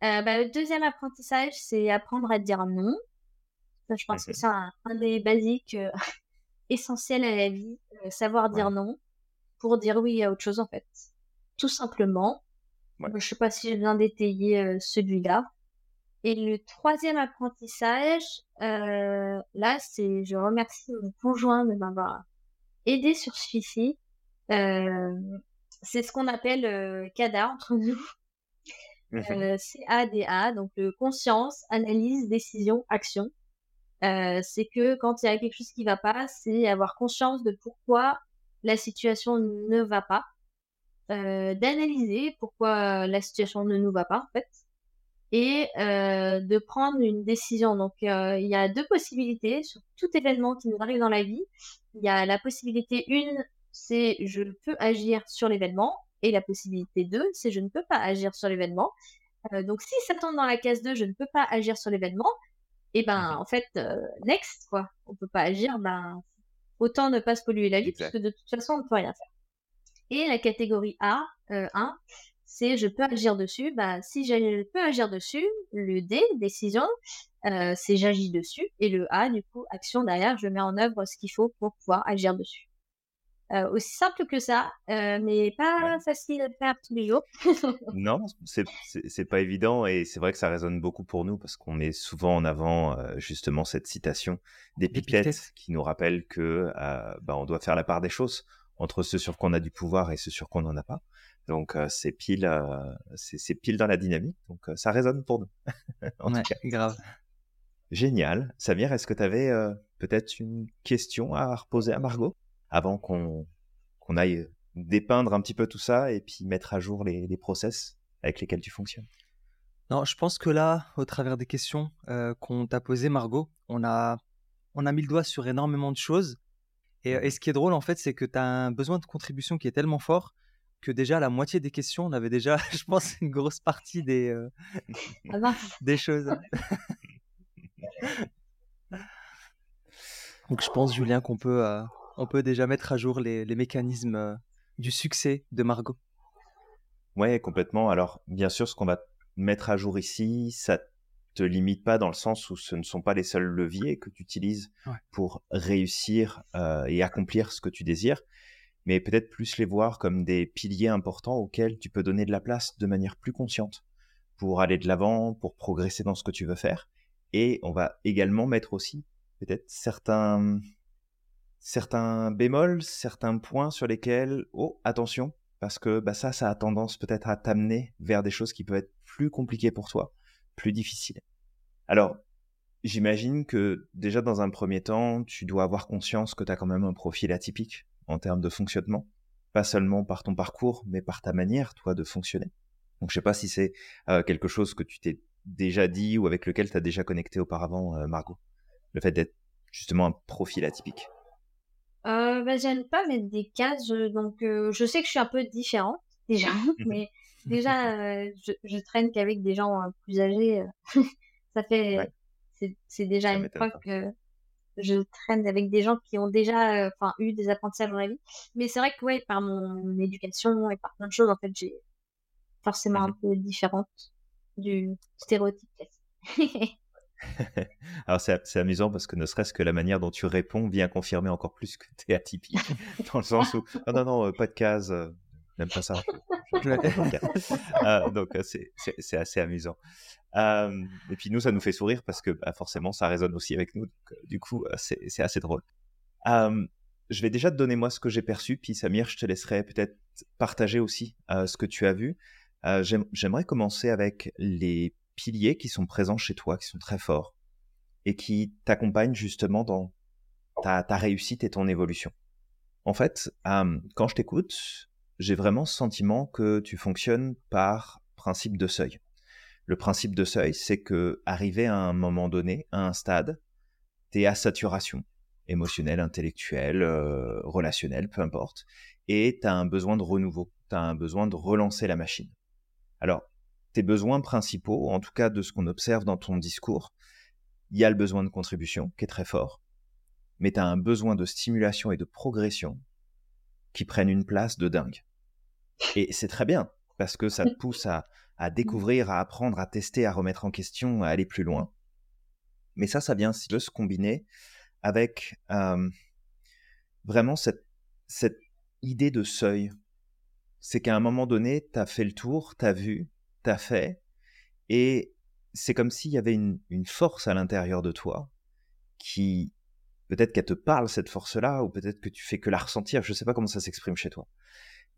Euh, bah, le deuxième apprentissage, c'est apprendre à dire non. Ça, je pense que c'est un, des basiques euh, essentiels à la vie, euh, savoir dire non pour dire oui à autre chose en fait. Tout simplement. Ouais. Je sais pas si je viens d'étayer celui-là. Et le troisième apprentissage, là, c'est je remercie mon conjoint de m'avoir aidé sur celui-ci. c'est ce qu'on appelle CADA entre nous. Mmh euh, CADA, donc conscience, analyse, décision, action. Euh, c'est que quand il y a quelque chose qui va pas, c'est avoir conscience de pourquoi la situation ne va pas, euh, d'analyser pourquoi la situation ne nous va pas en fait, et euh, de prendre une décision. Donc euh, il y a deux possibilités sur tout événement qui nous arrive dans la vie. Il y a la possibilité une, c'est je peux agir sur l'événement, et la possibilité 2, c'est je ne peux pas agir sur l'événement. Euh, donc si ça tombe dans la case 2, je ne peux pas agir sur l'événement, et eh ben en fait, euh, next, quoi. On peut pas agir, ben autant ne pas se polluer la vie, parce que de toute façon, on ne peut rien faire. Et la catégorie A, 1, c'est je peux agir dessus. Bah, si je peux agir dessus, le D, décision, c'est j'agis dessus. Et le A, du coup, action derrière, je mets en œuvre ce qu'il faut pour pouvoir agir dessus. Euh, aussi simple que ça, euh, mais pas facile à faire tous les jours. non, c'est pas évident et c'est vrai que ça résonne beaucoup pour nous parce qu'on met souvent en avant euh, justement cette citation d'Épictète qui nous rappelle que bah, on doit faire la part des choses entre ce sur quoi on a du pouvoir et ce sur quoi on n'en a pas. Donc c'est pile, c'est pile dans la dynamique. Donc ça résonne pour nous. en tout cas. grave. Génial. Samir, est-ce que tu avais peut-être une question à reposer à Margot? Avant qu'on qu'on aille dépeindre un petit peu tout ça et puis mettre à jour les, les process avec lesquels tu fonctionnes Non, je pense que là, au travers des questions euh, qu'on t'a posées, Margot, on a, on a mis le doigt sur énormément de choses. Et, et ce qui est drôle, en fait, c'est que tu as un besoin de contribution qui est tellement fort que déjà la moitié des questions, on avait déjà, je pense, une grosse partie des, euh, ah des choses. Donc je pense, Julien, qu'on peut, euh, on peut déjà mettre à jour les, mécanismes euh, du succès de Margot. Ouais, complètement. Alors, bien sûr, ce qu'on va mettre à jour ici, ça te limite pas dans le sens où ce ne sont pas les seuls leviers que tu utilises pour réussir euh, et accomplir ce que tu désires, mais peut-être plus les voir comme des piliers importants auxquels tu peux donner de la place de manière plus consciente pour aller de l'avant, pour progresser dans ce que tu veux faire. Et on va également mettre aussi peut-être certains certains bémols, certains points sur lesquels, oh, attention, parce que bah, ça, ça a tendance peut-être à t'amener vers des choses qui peuvent être plus compliquées pour toi, plus difficiles. Alors, j'imagine que déjà dans un premier temps, tu dois avoir conscience que tu as quand même un profil atypique en termes de fonctionnement, pas seulement par ton parcours, mais par ta manière, toi, de fonctionner. Donc, je sais pas si c'est euh, quelque chose que tu t'es déjà dit ou avec lequel tu as déjà connecté auparavant, euh, Margot. Le fait d'être justement un profil atypique. Euh, bah, j'aime pas mettre des cases, donc euh, je sais que je suis un peu différente déjà, mais déjà euh, je, je traîne qu'avec des gens euh, plus âgés. ça fait, c'est déjà une fois que je traîne avec des gens qui ont déjà, enfin, eu des apprentissages dans la vie. Mais c'est vrai que ouais, par mon éducation et par plein de choses, en fait, j'ai forcément un mmh peu différente du stéréotype Alors c'est amusant parce que ne serait-ce que la manière dont tu réponds vient confirmer encore plus que tu es atypique. Dans le sens où, non, non, non, euh, pas de case, euh, n'aime pas ça. euh, donc c'est assez amusant. Euh, et puis nous, ça nous fait sourire parce que bah, forcément, ça résonne aussi avec nous. Donc, du coup, c'est assez drôle. je vais déjà te donner moi ce que j'ai perçu, puis Samir, je te laisserai peut-être partager aussi ce que tu as vu. J'aimerais commencer avec les piliers qui sont présents chez toi, qui sont très forts, et qui t'accompagnent justement dans ta, réussite et ton évolution. En fait, quand je t'écoute, j'ai vraiment ce sentiment que tu fonctionnes par principe de seuil. Le principe de seuil, c'est que arrivé à un moment donné, à un stade, tu es à saturation émotionnelle, intellectuelle, euh, relationnelle, peu importe, et tu as un besoin de renouveau, tu as un besoin de relancer la machine. Alors, tes besoins principaux, en tout cas de ce qu'on observe dans ton discours, il y a le besoin de contribution qui est très fort, mais tu as un besoin de stimulation et de progression qui prennent une place de dingue. Et c'est très bien, parce que ça te pousse à, découvrir, à apprendre, à tester, à remettre en question, à aller plus loin. Mais ça, ça vient de se combiner avec euh, vraiment cette, cette idée de seuil. C'est qu'à un moment donné, tu as fait le tour, tu as vu, t'as fait, et c'est comme s'il y avait une, force à l'intérieur de toi qui, peut-être qu'elle te parle cette force-là, ou peut-être que tu fais que la ressentir, je sais pas comment ça s'exprime chez toi.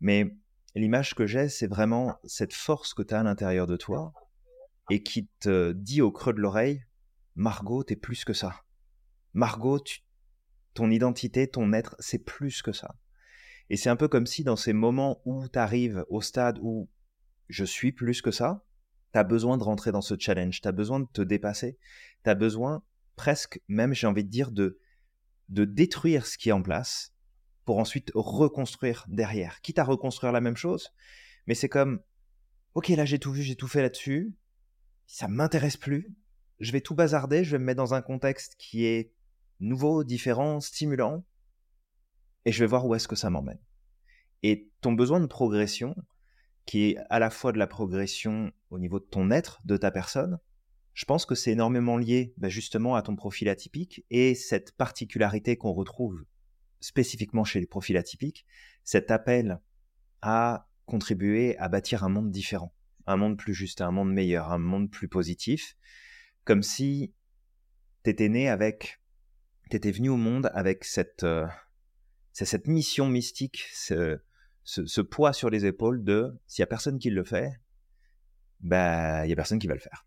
Mais l'image que j'ai, c'est vraiment cette force que tu as à l'intérieur de toi, et qui te dit au creux de l'oreille, Margot, t'es plus que ça. Margot, ton identité, ton être, c'est plus que ça. Et c'est un peu comme si dans ces moments où tu arrives au stade où je suis plus que ça, tu as besoin de rentrer dans ce challenge, tu as besoin de te dépasser, tu as besoin presque, même j'ai envie de dire, de, de détruire ce qui est en place pour ensuite reconstruire derrière. Quitte à reconstruire la même chose, mais c'est comme, ok, là j'ai tout vu, j'ai tout fait là-dessus, ça m'intéresse plus, je vais tout bazarder, je vais me mettre dans un contexte qui est nouveau, différent, stimulant, et je vais voir où est-ce que ça m'emmène. Et ton besoin de progression, qui est à la fois de la progression au niveau de ton être, de ta personne, je pense que c'est énormément lié bah, justement à ton profil atypique et cette particularité qu'on retrouve spécifiquement chez les profils atypiques, cet appel à contribuer à bâtir un monde différent, un monde plus juste, un monde meilleur, un monde plus positif, comme si tu étais né avec, tu étais venu au monde avec cette, euh, cette mission mystique, ce, poids sur les épaules de s'il y a personne qui le fait, bah il y a personne qui va le faire.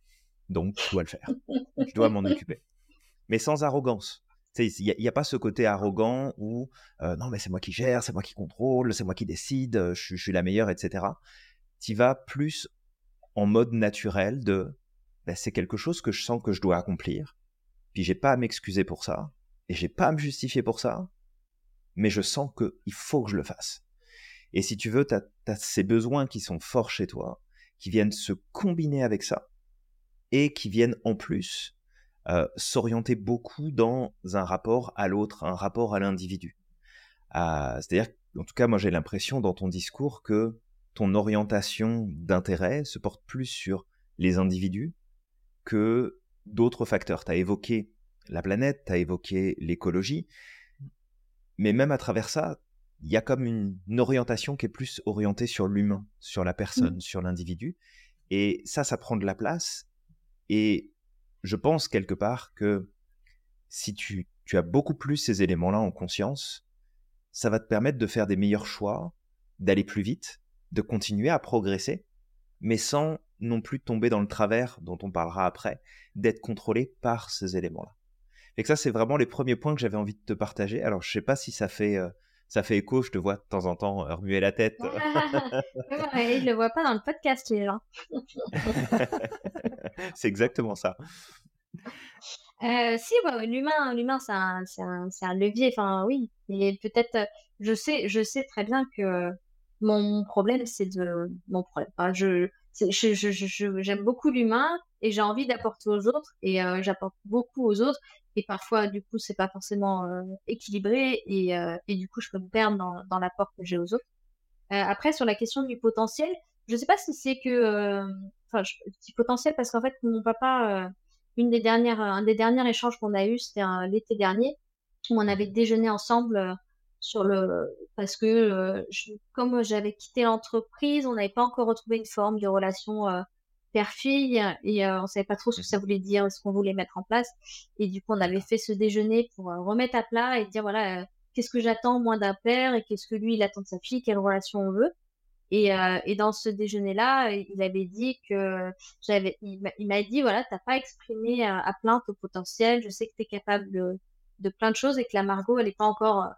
Donc je dois le faire. Je dois m'en occuper. Mais sans arrogance. Il n'y a, pas ce côté arrogant où euh, non mais c'est moi qui gère, c'est moi qui contrôle, c'est moi qui décide, je, suis la meilleure, etc. Tu vas plus en mode naturel de bah, c'est quelque chose que je sens que je dois accomplir, puis j'ai pas à m'excuser pour ça, et j'ai pas à me justifier pour ça, mais je sens qu'il faut que je le fasse. Et si tu veux, tu as, ces besoins qui sont forts chez toi, qui viennent se combiner avec ça, et qui viennent en plus euh, s'orienter beaucoup dans un rapport à l'autre, un rapport à l'individu. Euh, c'est-à-dire, en tout cas, moi j'ai l'impression dans ton discours que ton orientation d'intérêt se porte plus sur les individus que d'autres facteurs. Tu as évoqué la planète, tu as évoqué l'écologie, mais même à travers ça, il y a comme une, orientation qui est plus orientée sur l'humain, sur la personne, mmh. sur l'individu. Et ça, ça prend de la place. Et je pense quelque part que si tu, tu as beaucoup plus ces éléments-là en conscience, ça va te permettre de faire des meilleurs choix, d'aller plus vite, de continuer à progresser, mais sans non plus tomber dans le travers dont on parlera après, d'être contrôlé par ces éléments-là. Et que ça, c'est vraiment les premiers points que j'avais envie de te partager. Alors, je sais pas si ça fait euh, ça fait écho, je te vois de temps en temps euh, remuer la tête. ouais, il le voit pas dans le podcast, les gens. c'est exactement ça. Euh, si, l'humain, l'humain, c'est un, un, levier. Enfin, oui. Et peut-être, je sais, je sais très bien que mon problème, c'est de mon problème. je, j'aime beaucoup l'humain et j'ai envie d'apporter aux autres et euh, j'apporte beaucoup aux autres et parfois du coup c'est pas forcément euh, équilibré et, euh, et, du coup je peux me perdre dans, dans l'apport que j'ai aux autres. après sur la question du potentiel, je sais pas si c'est que enfin je dis potentiel parce qu'en fait mon papa une des dernières un des derniers échanges qu'on a eu c'était l'été dernier où on avait déjeuné ensemble sur le parce que euh, comme j'avais quitté l'entreprise, on n'avait pas encore retrouvé une forme de relation euh, père-fille et euh, on savait pas trop ce que ça voulait dire, ce qu'on voulait mettre en place. Et du coup, on avait fait ce déjeuner pour remettre à plat et dire voilà, qu'est-ce que j'attends moi d'un père et qu'est-ce que lui il attend de sa fille, quelle relation on veut. Et, et dans ce déjeuner-là, il avait dit que j'avais, il m'a dit voilà, t'as pas exprimé à, plein ton potentiel. Je sais que tu es capable de, de plein de choses et que la Margot, elle est pas encore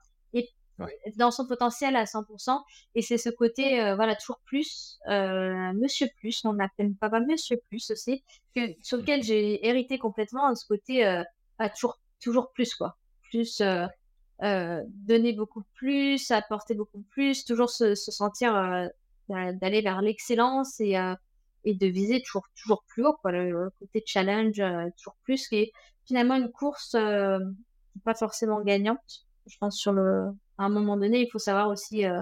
dans son potentiel à 100%. Et c'est ce côté, euh, voilà, toujours plus, euh, Monsieur Plus, on appelle papa Monsieur Plus aussi, que, sur lequel j'ai hérité complètement, ce côté euh, à toujours, toujours plus, quoi. Plus, donner beaucoup plus, apporter beaucoup plus, toujours se, sentir d'aller vers l'excellence et, et de viser toujours, toujours plus haut, quoi. Le, côté challenge, toujours plus, qui est finalement une course pas forcément gagnante, je pense, sur le, à un moment donné, il faut savoir aussi euh,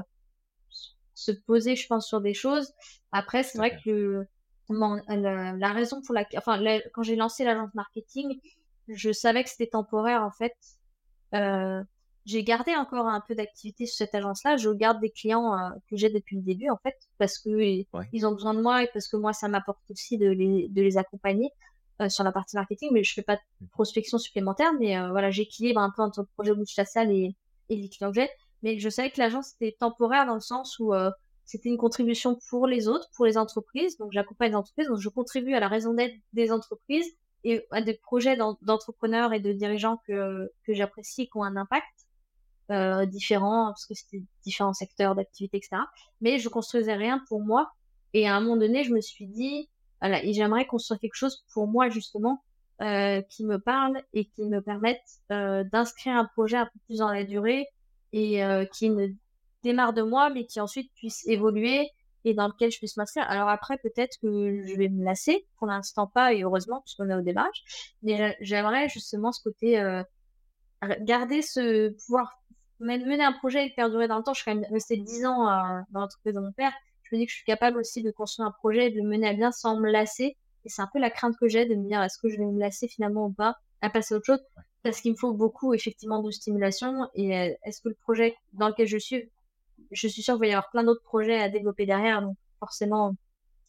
se poser, je pense, sur des choses. Après, c'est vrai que la, raison pour laquelle, enfin, quand j'ai lancé l'agence marketing, je savais que c'était temporaire en fait. Euh, j'ai gardé encore un peu d'activité sur cette agence-là. Je garde des clients euh, que j'ai depuis le début en fait, parce que ils ont besoin de moi et parce que moi ça m'apporte aussi de les, de les accompagner sur la partie marketing. Mais je fais pas de mmh. prospection supplémentaire, mais voilà, j'équilibre un peu entre le projet bouche salle et, et les clients. Mais je savais que l'agence était temporaire dans le sens où euh, c'était une contribution pour les autres, pour les entreprises. Donc j'accompagne les entreprises, donc je contribue à la raison d'être des entreprises et à des projets d'entrepreneurs et de dirigeants que, que j'apprécie qui ont un impact euh, différent, parce que c'était différents secteurs d'activité, etc. Mais je construisais rien pour moi. Et à un moment donné, je me suis dit, voilà, et j'aimerais construire quelque chose pour moi justement, euh, qui me parlent et qui me permettent euh, d'inscrire un projet un peu plus dans la durée et euh, qui ne démarre de moi, mais qui ensuite puisse évoluer et dans lequel je puisse m'inscrire. Alors après, peut-être que je vais me lasser, pour l'instant pas, et heureusement, puisqu'on est au démarrage, mais j'aimerais justement ce côté, garder ce pouvoir mener un projet et perdurer dans le temps, je suis quand même restée 10 ans dans l'entreprise de mon père. Je me dis que je suis capable aussi de construire un projet et de le mener à bien sans me lasser. Et c'est un peu la crainte que j'ai de me dire est-ce que je vais me lasser finalement ou pas à passer à autre chose? Parce qu'il me faut beaucoup effectivement de stimulation et est-ce que le projet dans lequel je suis je suis sûre qu'il va y avoir plein d'autres projets à développer derrière donc forcément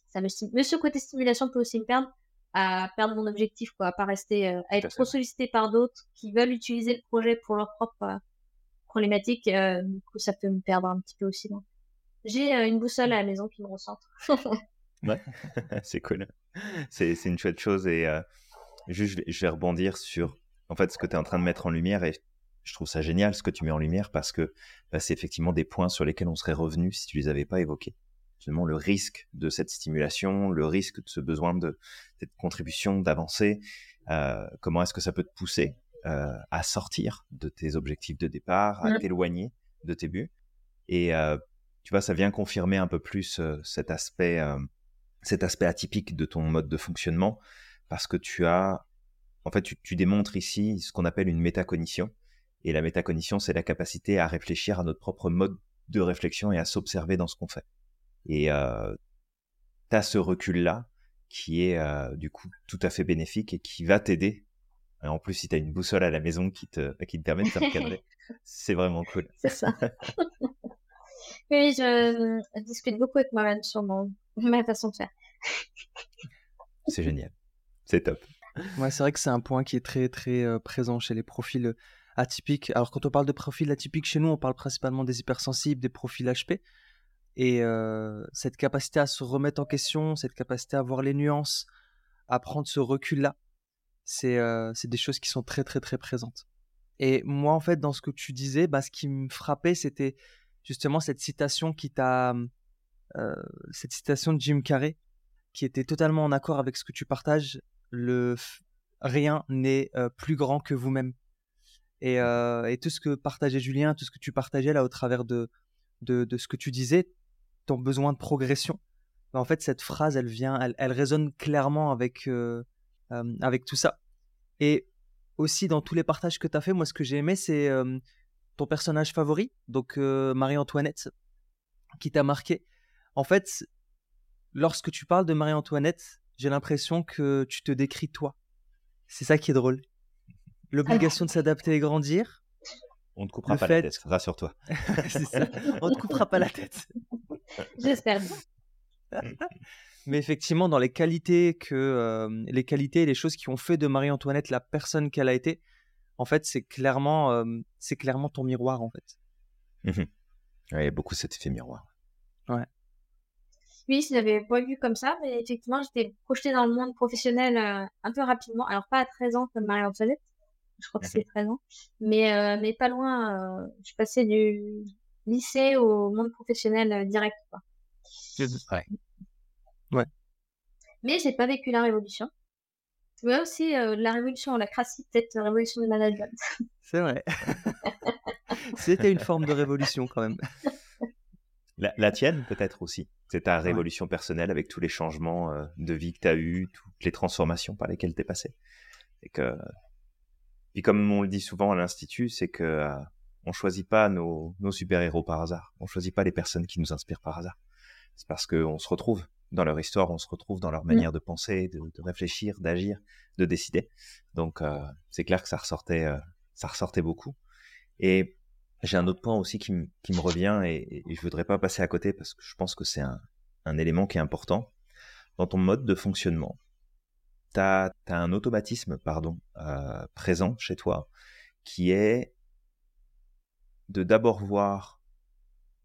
ça me stimule mais ce côté stimulation peut aussi me perdre à perdre mon objectif quoi à pas rester euh, à être trop sollicité par d'autres qui veulent utiliser le projet pour leur propre euh, problématique euh, du coup ça peut me perdre un petit peu aussi j'ai une boussole à la maison qui me recentre. Ouais. C'est cool c'est une chouette chose et juste je vais rebondir sur en fait ce que tu es en train de mettre en lumière et je trouve ça génial ce que tu mets en lumière parce que bah, c'est effectivement des points sur lesquels on serait revenu si tu les avais pas évoqués justement le risque de cette stimulation, le risque de ce besoin de cette contribution, d'avancer. Euh, comment est-ce que ça peut te pousser euh, à sortir de tes objectifs de départ, à t'éloigner de tes buts? Et euh, tu vois, ça vient confirmer un peu plus cet aspect, cet aspect atypique de ton mode de fonctionnement, parce que tu as, en fait, tu, tu démontres ici ce qu'on appelle une métacognition. Et la métacognition, c'est la capacité à réfléchir à notre propre mode de réflexion et à s'observer dans ce qu'on fait. Et euh, tu as ce recul-là qui est euh, du coup tout à fait bénéfique et qui va t'aider. En plus, si tu as une boussole à la maison qui te, qui te permet de te recadrer, c'est vraiment cool. C'est ça. oui, je, discute beaucoup avec moi-même sur mon, ma façon de faire. c'est génial. C'est top. Ouais, c'est vrai que c'est un point qui est très très euh, présent chez les profils atypiques. Alors quand on parle de profils atypiques chez nous, on parle principalement des hypersensibles, des profils HP. Et cette capacité à se remettre en question, cette capacité à voir les nuances, à prendre ce recul-là, c'est des choses qui sont très très très présentes. Et moi, en fait, dans ce que tu disais, bah, ce qui me frappait, c'était justement cette citation qui t'a, cette citation de Jim Carrey, qui était totalement en accord avec ce que tu partages. Le rien n'est plus grand que vous-même. Et, et, tout ce que partageait Julien, tout ce que tu partageais là au travers de, de, de ce que tu disais, ton besoin de progression. en fait, cette phrase, elle vient, elle, résonne clairement avec, euh, euh, avec tout ça. Et aussi, dans tous les partages que tu as fait, moi, ce que j'ai aimé, c'est euh, ton personnage favori, donc Marie-Antoinette, qui t'a marqué. En fait, lorsque tu parles de Marie-Antoinette, j'ai l'impression que tu te décris toi. C'est ça qui est drôle. L'obligation de s'adapter et grandir. On ne coupera pas la tête, rassure-toi. On ne te coupera pas la tête. J'espère Mais effectivement, dans les qualités que euh, les qualités et les choses qui ont fait de Marie-Antoinette la personne qu'elle a été, en fait, c'est clairement, euh, c'est clairement ton miroir, en fait. Mmh il y a beaucoup cet effet miroir. Ouais. Oui, je l'avais pas vu comme ça, mais effectivement, j'étais projetée dans le monde professionnel euh, un peu rapidement. Alors, pas à 13 ans comme Marie-Antoinette, je crois que c'est 13 ans, mais, mais pas loin. je suis passée du, lycée au monde professionnel euh, direct. Quoi. Ouais. ouais. Mais j'ai pas vécu la révolution. Tu vois aussi euh, la révolution, la crassie, peut-être la révolution du management. C'est vrai. C'était une forme de révolution quand même. La, tienne, peut-être aussi. C'est ta révolution personnelle avec tous les changements euh, de vie que tu as eu, toutes les transformations par lesquelles tu es passé. Et que. Puis comme on le dit souvent à l'Institut, c'est que on choisit pas nos, super-héros par hasard. On choisit pas les personnes qui nous inspirent par hasard. C'est parce qu'on se retrouve dans leur histoire, on se retrouve dans leur manière de penser, de, réfléchir, d'agir, de décider. Donc euh, c'est clair que ça ressortait, euh, ça ressortait beaucoup. Et j'ai un autre point aussi qui, me revient et, et, je voudrais pas passer à côté parce que je pense que c'est un, élément qui est important. Dans ton mode de fonctionnement, tu as, un automatisme pardon, euh, présent chez toi qui est de d'abord voir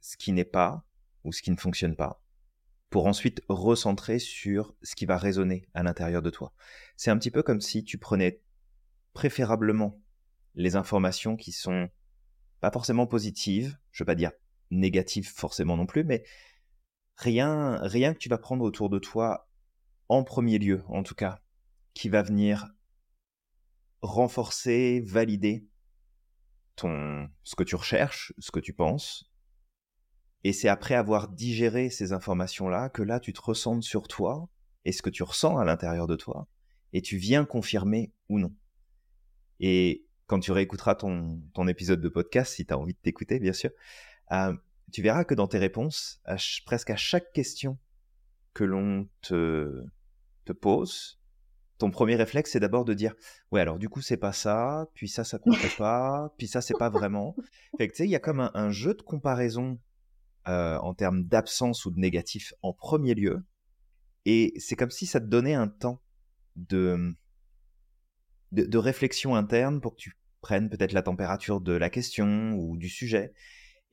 ce qui n'est pas ou ce qui ne fonctionne pas, pour ensuite recentrer sur ce qui va résonner à l'intérieur de toi. C'est un petit peu comme si tu prenais préférablement les informations qui sont pas forcément positives, je veux pas dire négatives forcément non plus, mais rien, rien que tu vas prendre autour de toi en premier lieu, en tout cas, qui va venir renforcer, valider ton, ce que tu recherches, ce que tu penses. Et c'est après avoir digéré ces informations-là que là, tu te ressens sur toi et ce que tu ressens à l'intérieur de toi et tu viens confirmer ou non. Et quand tu réécouteras ton, ton épisode de podcast, si tu as envie de t'écouter, bien sûr, euh, tu verras que dans tes réponses, presque à chaque question que l'on te, te pose, ton premier réflexe, c'est d'abord de dire Ouais, alors du coup, c'est pas ça, puis ça, ça compte pas, puis ça, c'est pas vraiment. Fait que tu sais, il y a comme un, jeu de comparaison euh, en termes d'absence ou de négatif en premier lieu. Et c'est comme si ça te donnait un temps de, de, réflexion interne pour que tu prennes peut-être la température de la question ou du sujet,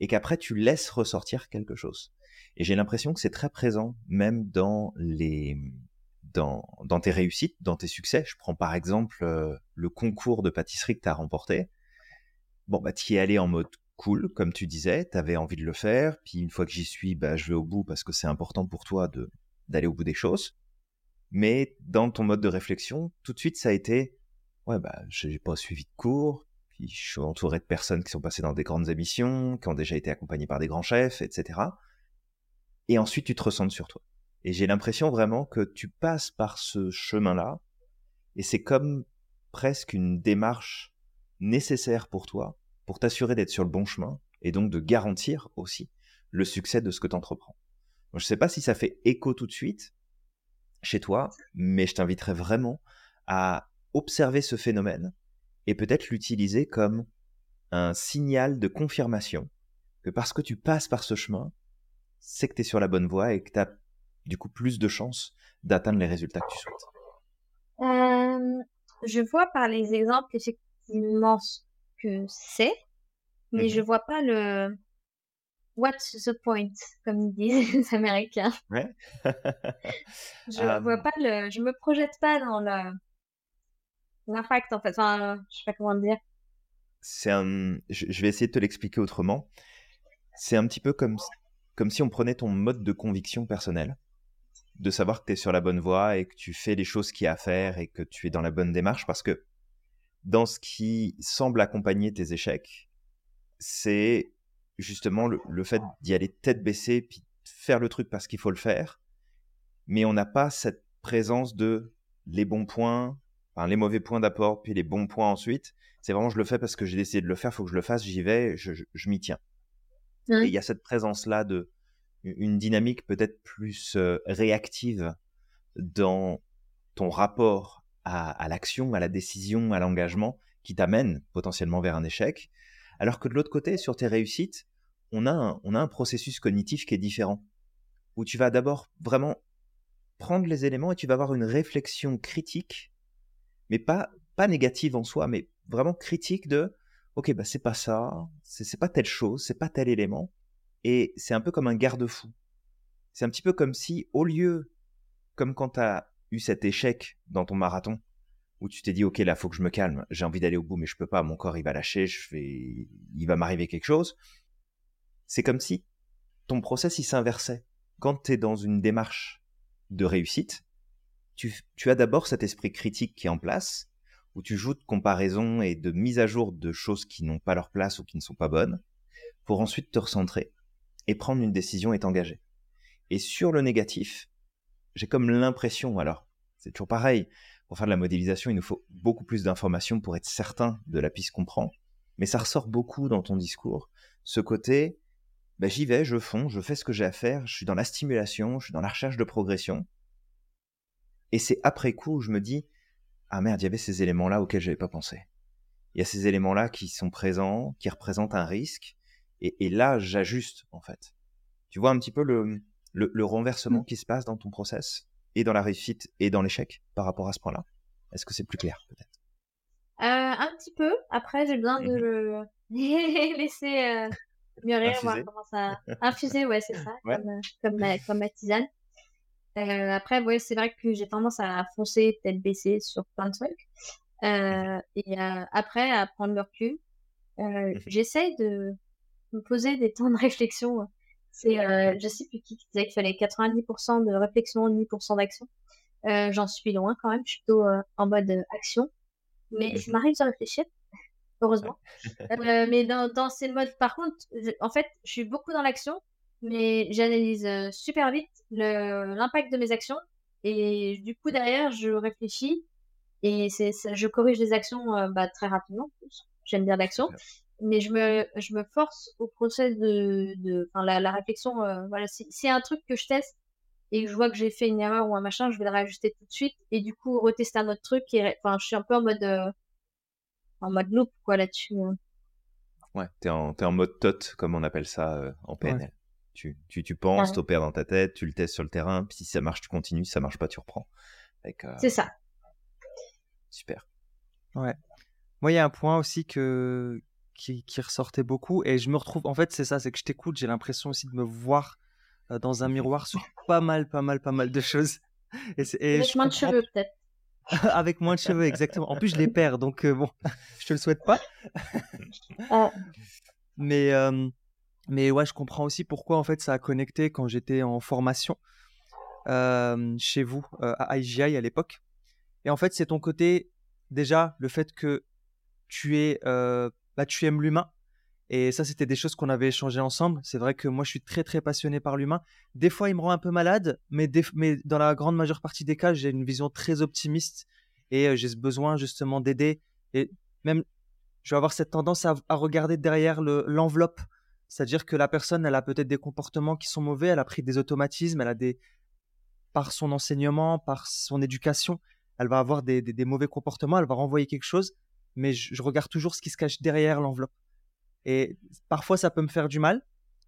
et qu'après tu laisses ressortir quelque chose. Et j'ai l'impression que c'est très présent, même dans les dans, dans, tes réussites, dans tes succès. Je prends par exemple euh, le concours de pâtisserie que tu as remporté. Bon, bah, tu y es allé en mode cool, comme tu disais, tu avais envie de le faire, puis une fois que j'y suis, bah, je vais au bout parce que c'est important pour toi de d'aller au bout des choses. Mais dans ton mode de réflexion, tout de suite, ça a été ouais, bah, j'ai pas suivi de cours, puis je suis entouré de personnes qui sont passées dans des grandes émissions, qui ont déjà été accompagnées par des grands chefs, etc. Et ensuite, tu te ressens sur toi. Et j'ai l'impression vraiment que tu passes par ce chemin-là, et c'est comme presque une démarche nécessaire pour toi, pour t'assurer d'être sur le bon chemin, et donc de garantir aussi le succès de ce que tu entreprends. Je ne sais pas si ça fait écho tout de suite chez toi, mais je t'inviterais vraiment à observer ce phénomène et peut-être l'utiliser comme un signal de confirmation que parce que tu passes par ce chemin, c'est que tu es sur la bonne voie et que tu as du coup plus de chances d'atteindre les résultats que tu souhaites. Euh, je vois par les exemples effectivement ce que c'est, mais je mhm. vois pas le What's the point, comme ils disent les Américains. Ouais. je vois pas le, je me projette pas dans le l'impact en fait. Enfin, je sais pas comment dire. C'est un, je vais essayer de te l'expliquer autrement. C'est un petit peu comme comme si on prenait ton mode de conviction personnel, de savoir que tu es sur la bonne voie et que tu fais les choses qu'il y a à faire et que tu es dans la bonne démarche parce que dans ce qui semble accompagner tes échecs, c'est justement le, fait d'y aller tête baissée, puis faire le truc parce qu'il faut le faire, mais on n'a pas cette présence de les bons points, enfin, les mauvais points d'apport, puis les bons points ensuite. C'est vraiment je le fais parce que j'ai décidé de le faire, il faut que je le fasse, j'y vais, je, m'y tiens. Et il y a cette présence-là de une dynamique peut-être plus euh, réactive dans ton rapport à, à l'action, à la décision, à l'engagement, qui t'amène potentiellement vers un échec. Alors que de l'autre côté, sur tes réussites, on a, un, on a un processus cognitif qui est différent, où tu vas d'abord vraiment prendre les éléments et tu vas avoir une réflexion critique, mais pas, pas négative en soi, mais vraiment critique de ok, bah c'est pas ça, c'est pas telle chose, c'est pas tel élément, et c'est un peu comme un garde-fou. C'est un petit peu comme si, au lieu, comme quand tu as eu cet échec dans ton marathon, où tu t'es dit, ok, là, faut que je me calme, j'ai envie d'aller au bout, mais je peux pas, mon corps, il va lâcher, je vais, il va m'arriver quelque chose. C'est comme si ton process, il s'inversait. Quand tu es dans une démarche de réussite, tu, as d'abord cet esprit critique qui est en place, où tu joues de comparaison et de mise à jour de choses qui n'ont pas leur place ou qui ne sont pas bonnes, pour ensuite te recentrer et prendre une décision et t'engager. Et sur le négatif, j'ai comme l'impression, alors c'est toujours pareil, pour faire de la modélisation, il nous faut beaucoup plus d'informations pour être certain de la piste qu'on prend. Mais ça ressort beaucoup dans ton discours. Ce côté, bah, j'y vais, je fonds, je fais ce que j'ai à faire, je suis dans la stimulation, je suis dans la recherche de progression. Et c'est après coup où je me dis, ah merde, il y avait ces éléments-là auxquels je n'avais pas pensé. Il y a ces éléments-là qui sont présents, qui représentent un risque. Et, là, j'ajuste, en fait. Tu vois un petit peu le, le renversement mmh. qui se passe dans ton process et dans la réussite et dans l'échec par rapport à ce point-là? Est-ce que c'est plus clair peut-être? Euh, Un petit peu. Après, j'ai besoin de mmh le laisser euh, mûrir, voir comment ça infuser. Ouais, c'est ça, comme, euh, comme, ma, comme ma tisane. Euh, après, ouais, c'est vrai que j'ai tendance à foncer tête baissée sur plein de trucs. Euh, et euh, après, à prendre le recul, mmh j'essaye de me poser des temps de réflexion c'est, euh, je sais plus qui disait qu'il fallait 90% de réflexion, 10% d'action. Euh, j'en suis loin quand même, je suis plutôt euh, en mode euh, action. Mais ça m'arrive de réfléchir, heureusement. Euh, mais dans, dans ces modes, par contre, en fait, je suis beaucoup dans l'action, mais j'analyse super vite l'impact de mes actions. Et du coup, derrière, je réfléchis Et c'est, je corrige les actions euh, bah, très rapidement. J'aime bien l'action. Mais je me, je me force au process de, de la, la réflexion. voilà, si c'est un truc que je teste et que je vois que j'ai fait une erreur ou un machin, je vais le réajuster tout de suite et du coup retester un autre truc. Et, enfin, je suis un peu en mode, en mode loop quoi là-dessus. Hein. Ouais, t'es en, es en mode tot, comme on appelle ça en PNL. Tu, tu, tu penses, ouais. t'opères dans ta tête, tu le testes sur le terrain, puis si ça marche, tu continues, si ça marche pas, tu reprends. Euh, c'est ça. Super. Ouais. Moi, il y a un point aussi que... qui, qui ressortait beaucoup, et je me retrouve, en fait, c'est ça, c'est que je t'écoute, j'ai l'impression aussi de me voir euh, dans un miroir sur pas mal, pas mal, pas mal de choses. Et, et Avec moins de cheveux, peut-être. Avec moins de cheveux, exactement. En plus, je les perds, donc euh, bon, je te le souhaite pas. Mais mais ouais, je comprends aussi pourquoi en fait ça a connecté quand j'étais en formation euh, chez vous euh, à IGI à l'époque. Et en fait, c'est ton côté déjà le fait que tu es, euh, bah, tu aimes l'humain. Et ça, c'était des choses qu'on avait échangées ensemble. C'est vrai que moi, je suis très très passionné par l'humain. Des fois, il me rend un peu malade, mais, mais dans la grande majeure partie des cas, j'ai une vision très optimiste et j'ai ce besoin justement d'aider. Et même, je vais avoir cette tendance à, à regarder derrière l'enveloppe c'est-à-dire que la personne, elle a peut-être des comportements qui sont mauvais, elle a pris des automatismes, elle a des, par son enseignement, par son éducation, elle va avoir des, mauvais comportements, elle va renvoyer quelque chose, mais je, regarde toujours ce qui se cache derrière l'enveloppe. Et parfois, ça peut me faire du mal,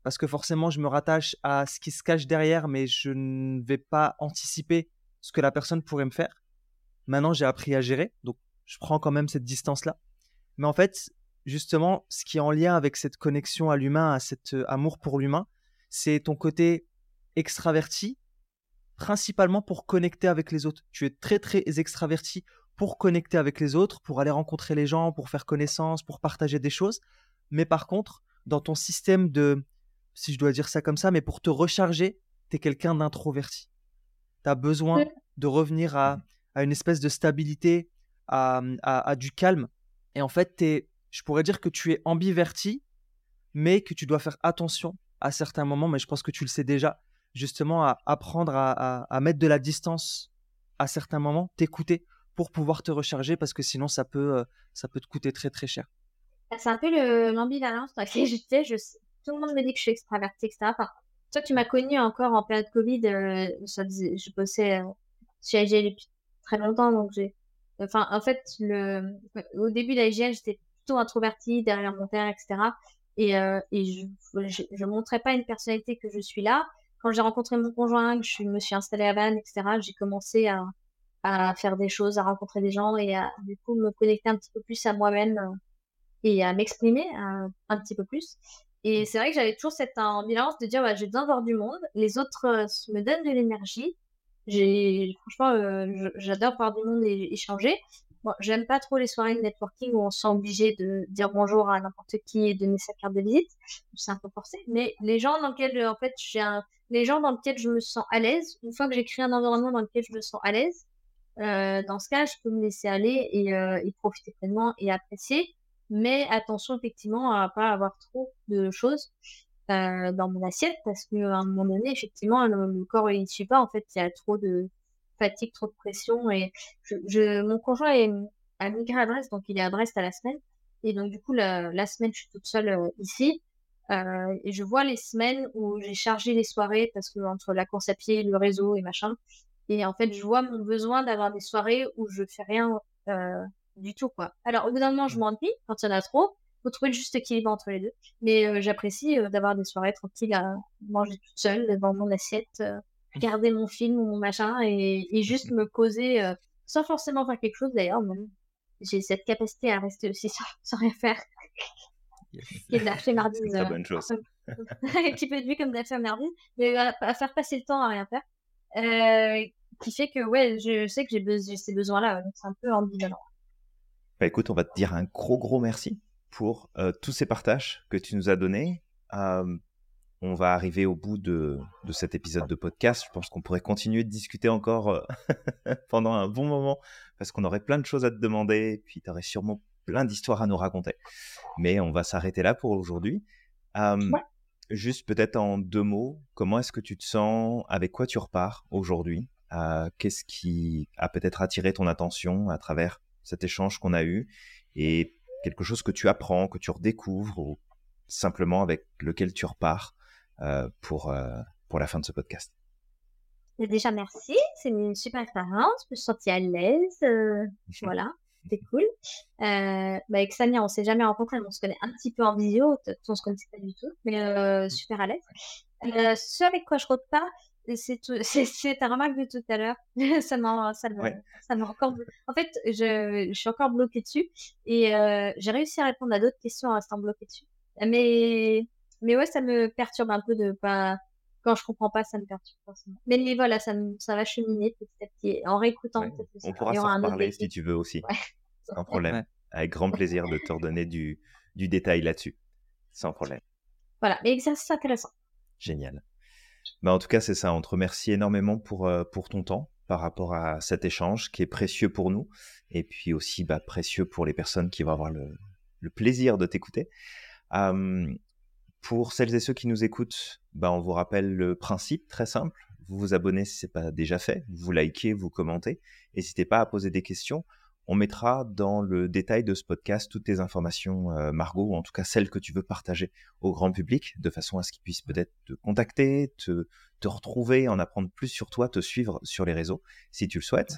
parce que forcément, je me rattache à ce qui se cache derrière, mais je ne vais pas anticiper ce que la personne pourrait me faire. Maintenant, j'ai appris à gérer, donc je prends quand même cette distance-là. Mais en fait, justement, ce qui est en lien avec cette connexion à l'humain, à cet euh, amour pour l'humain, c'est ton côté extraverti, principalement pour connecter avec les autres. Tu es très très extraverti pour connecter avec les autres, pour aller rencontrer les gens, pour faire connaissance, pour partager des choses. Mais par contre, dans ton système de, si je dois dire ça comme ça, mais pour te recharger, tu es quelqu'un d'introverti. Tu as besoin de revenir à, une espèce de stabilité, à, à du calme. Et en fait, tu es je pourrais dire que tu es ambiverti, mais que tu dois faire attention à certains moments, mais je pense que tu le sais déjà, justement à apprendre à, mettre de la distance à certains moments, t'écouter pour pouvoir te recharger, parce que sinon ça peut, euh, ça peut te coûter très très cher. Ah, c'est un peu l'ambivalence dans laquelle j'étais. Je, tout le monde me dit que je suis extravertie, etc. toi, tu m'as connu encore en période Covid. Euh, je bossais euh, chez IGL depuis très longtemps, donc j'ai. Enfin, en fait, le, au début d'IGL, j'étais plutôt introvertie derrière mon père, etc. Et, euh, je, montrais pas une personnalité que je suis là. Quand j'ai rencontré mon conjoint, je me suis installée à Vannes, etc., j'ai commencé à, faire des choses, à rencontrer des gens et à du coup me connecter un petit peu plus à moi-même euh, et à m'exprimer un, euh, un, petit peu plus. Et c'est vrai que j'avais toujours cette ambivalence de dire bah, j'ai besoin de voir du monde, les autres me donnent de l'énergie. J'ai franchement j'adore voir du monde et échanger, j'aime pas trop les soirées de networking où on se sent obligé de dire bonjour à n'importe qui et donner sa carte de visite. C'est un peu forcé. Mais les gens dans lesquels, en fait, j'ai les gens dans je me sens à l'aise, une fois que j'ai créé un environnement dans lequel je me sens à l'aise, euh, dans ce cas, je peux me laisser aller et, euh, et profiter pleinement et apprécier. Mais attention, effectivement, à pas avoir trop de choses euh, dans mon assiette parce qu'à un moment donné, effectivement, le, corps, il ne suit pas. En fait, il y a trop de fatigue, trop de pression. Et je, mon conjoint est, à migré à Brest, donc il est à Brest à la semaine. Et donc, du coup, la, la semaine, je suis toute seule euh, ici. Euh, et je vois les semaines où j'ai chargé les soirées parce que entre la course à pied, le réseau et machin. Et en fait, je vois mon besoin d'avoir des soirées où je fais rien euh, du tout, quoi. Alors, au bout d'un moment, je m'ennuie quand il y en a trop. Faut trouver le juste équilibre entre les deux. Mais j'apprécie d'avoir des soirées tranquilles à manger toute seule devant mon assiette regarder mon film ou mon machin et, et juste me poser euh, sans forcément faire quelque chose d'ailleurs. J'ai cette capacité à rester aussi sans, rien faire. qui est de la flemmardise. C'est une bonne chose. qui peut être vu comme de la flemmardise, mais à, faire passer le temps à rien faire. Euh, qui fait que, ouais, je sais que j'ai ces besoins-là, donc c'est un peu ambivalent. Bah écoute, on va te dire un gros, gros merci pour euh, tous ces partages que tu nous as donnés. Euh, on va arriver au bout de, cet épisode de podcast. Je pense qu'on pourrait continuer de discuter encore euh, pendant un bon moment parce qu'on aurait plein de choses à te demander, puis tu aurais sûrement plein d'histoires à nous raconter. Mais on va s'arrêter là pour aujourd'hui. Juste peut-être en deux mots, comment est-ce que tu te sens, avec quoi tu repars aujourd'hui? Qu'est-ce qui a peut-être attiré ton attention à travers cet échange qu'on a eu? Et quelque chose que tu apprends, que tu redécouvres ou simplement avec lequel tu repars pour, pour la fin de ce podcast Déjà, merci. C'est une super expérience. Je me suis sentie à l'aise. Euh, voilà, c'est cool. Euh, bah, avec Samia, on s'est jamais rencontrés, mais on se connaît un petit peu en visio. On se connaissait pas du tout, mais euh, super à l'aise. Euh, ce avec quoi je repars, c'est ta remarque de tout à l'heure. ça m'a ça m'a encore. En fait, je, je suis encore bloquée dessus et euh, j'ai réussi à répondre à d'autres questions en restant bloquée dessus. Mais mais ouais, ça me perturbe un peu de pas quand je comprends pas, ça me perturbe forcément. Mais, voilà, ça, ça va cheminer petit à petit. En réécoutant, on pourra s'en reparler si tu veux aussi. Sans problème. Avec grand plaisir de te redonner du, du détail là-dessus. Sans problème. Voilà, mais exercice intéressant. Génial. Bah, en tout cas, c'est ça. On te remercie énormément pour, euh, pour ton temps par rapport à cet échange qui est précieux pour nous et puis aussi bah, précieux pour les personnes qui vont avoir le, le plaisir de t'écouter. Pour celles et ceux qui nous écoutent, bah, on vous rappelle le principe très simple. Vous vous abonnez si ce n'est pas déjà fait, vous likez, vous commentez. N'hésitez pas à poser des questions. On mettra dans le détail de ce podcast toutes tes informations, euh, Margot, ou en tout cas celles que tu veux partager au grand public, de façon à ce qu'ils puissent peut-être te contacter, te, retrouver, en apprendre plus sur toi, te suivre sur les réseaux, si tu le souhaites.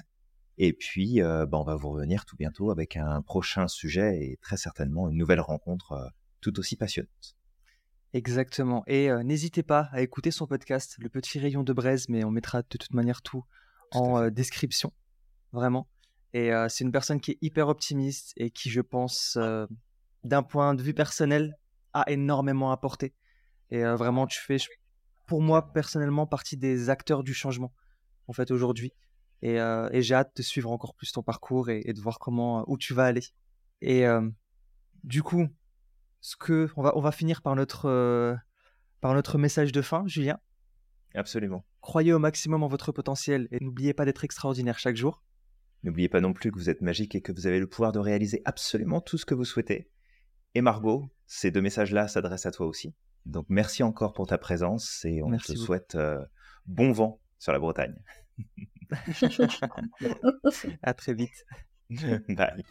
Et puis, euh, bah, on va vous revenir tout bientôt avec un prochain sujet et très certainement une nouvelle rencontre euh, tout aussi passionnante. Exactement. Et n'hésitez pas à écouter son podcast, Le Petit Rayon de Braise, mais on mettra de toute manière tout, en description, vraiment. Et c'est une personne qui est hyper optimiste et qui, je pense, d'un point de vue personnel, a énormément apporté. Et vraiment, tu fais, pour moi, personnellement, partie des acteurs du changement, en fait, aujourd'hui. Et, j'ai hâte de suivre encore plus ton parcours et, et, de voir comment, où tu vas aller. Et du coup, ce que on va, on va finir par notre, euh, par notre message de fin, Julien. Absolument. Croyez au maximum en votre potentiel et n'oubliez pas d'être extraordinaire chaque jour. N'oubliez pas non plus que vous êtes magique et que vous avez le pouvoir de réaliser absolument tout ce que vous souhaitez. Et Margot, ces deux messages-là s'adressent à toi aussi. Donc merci encore pour ta présence et on te souhaite euh, bon vent sur la Bretagne. à très vite. Bye.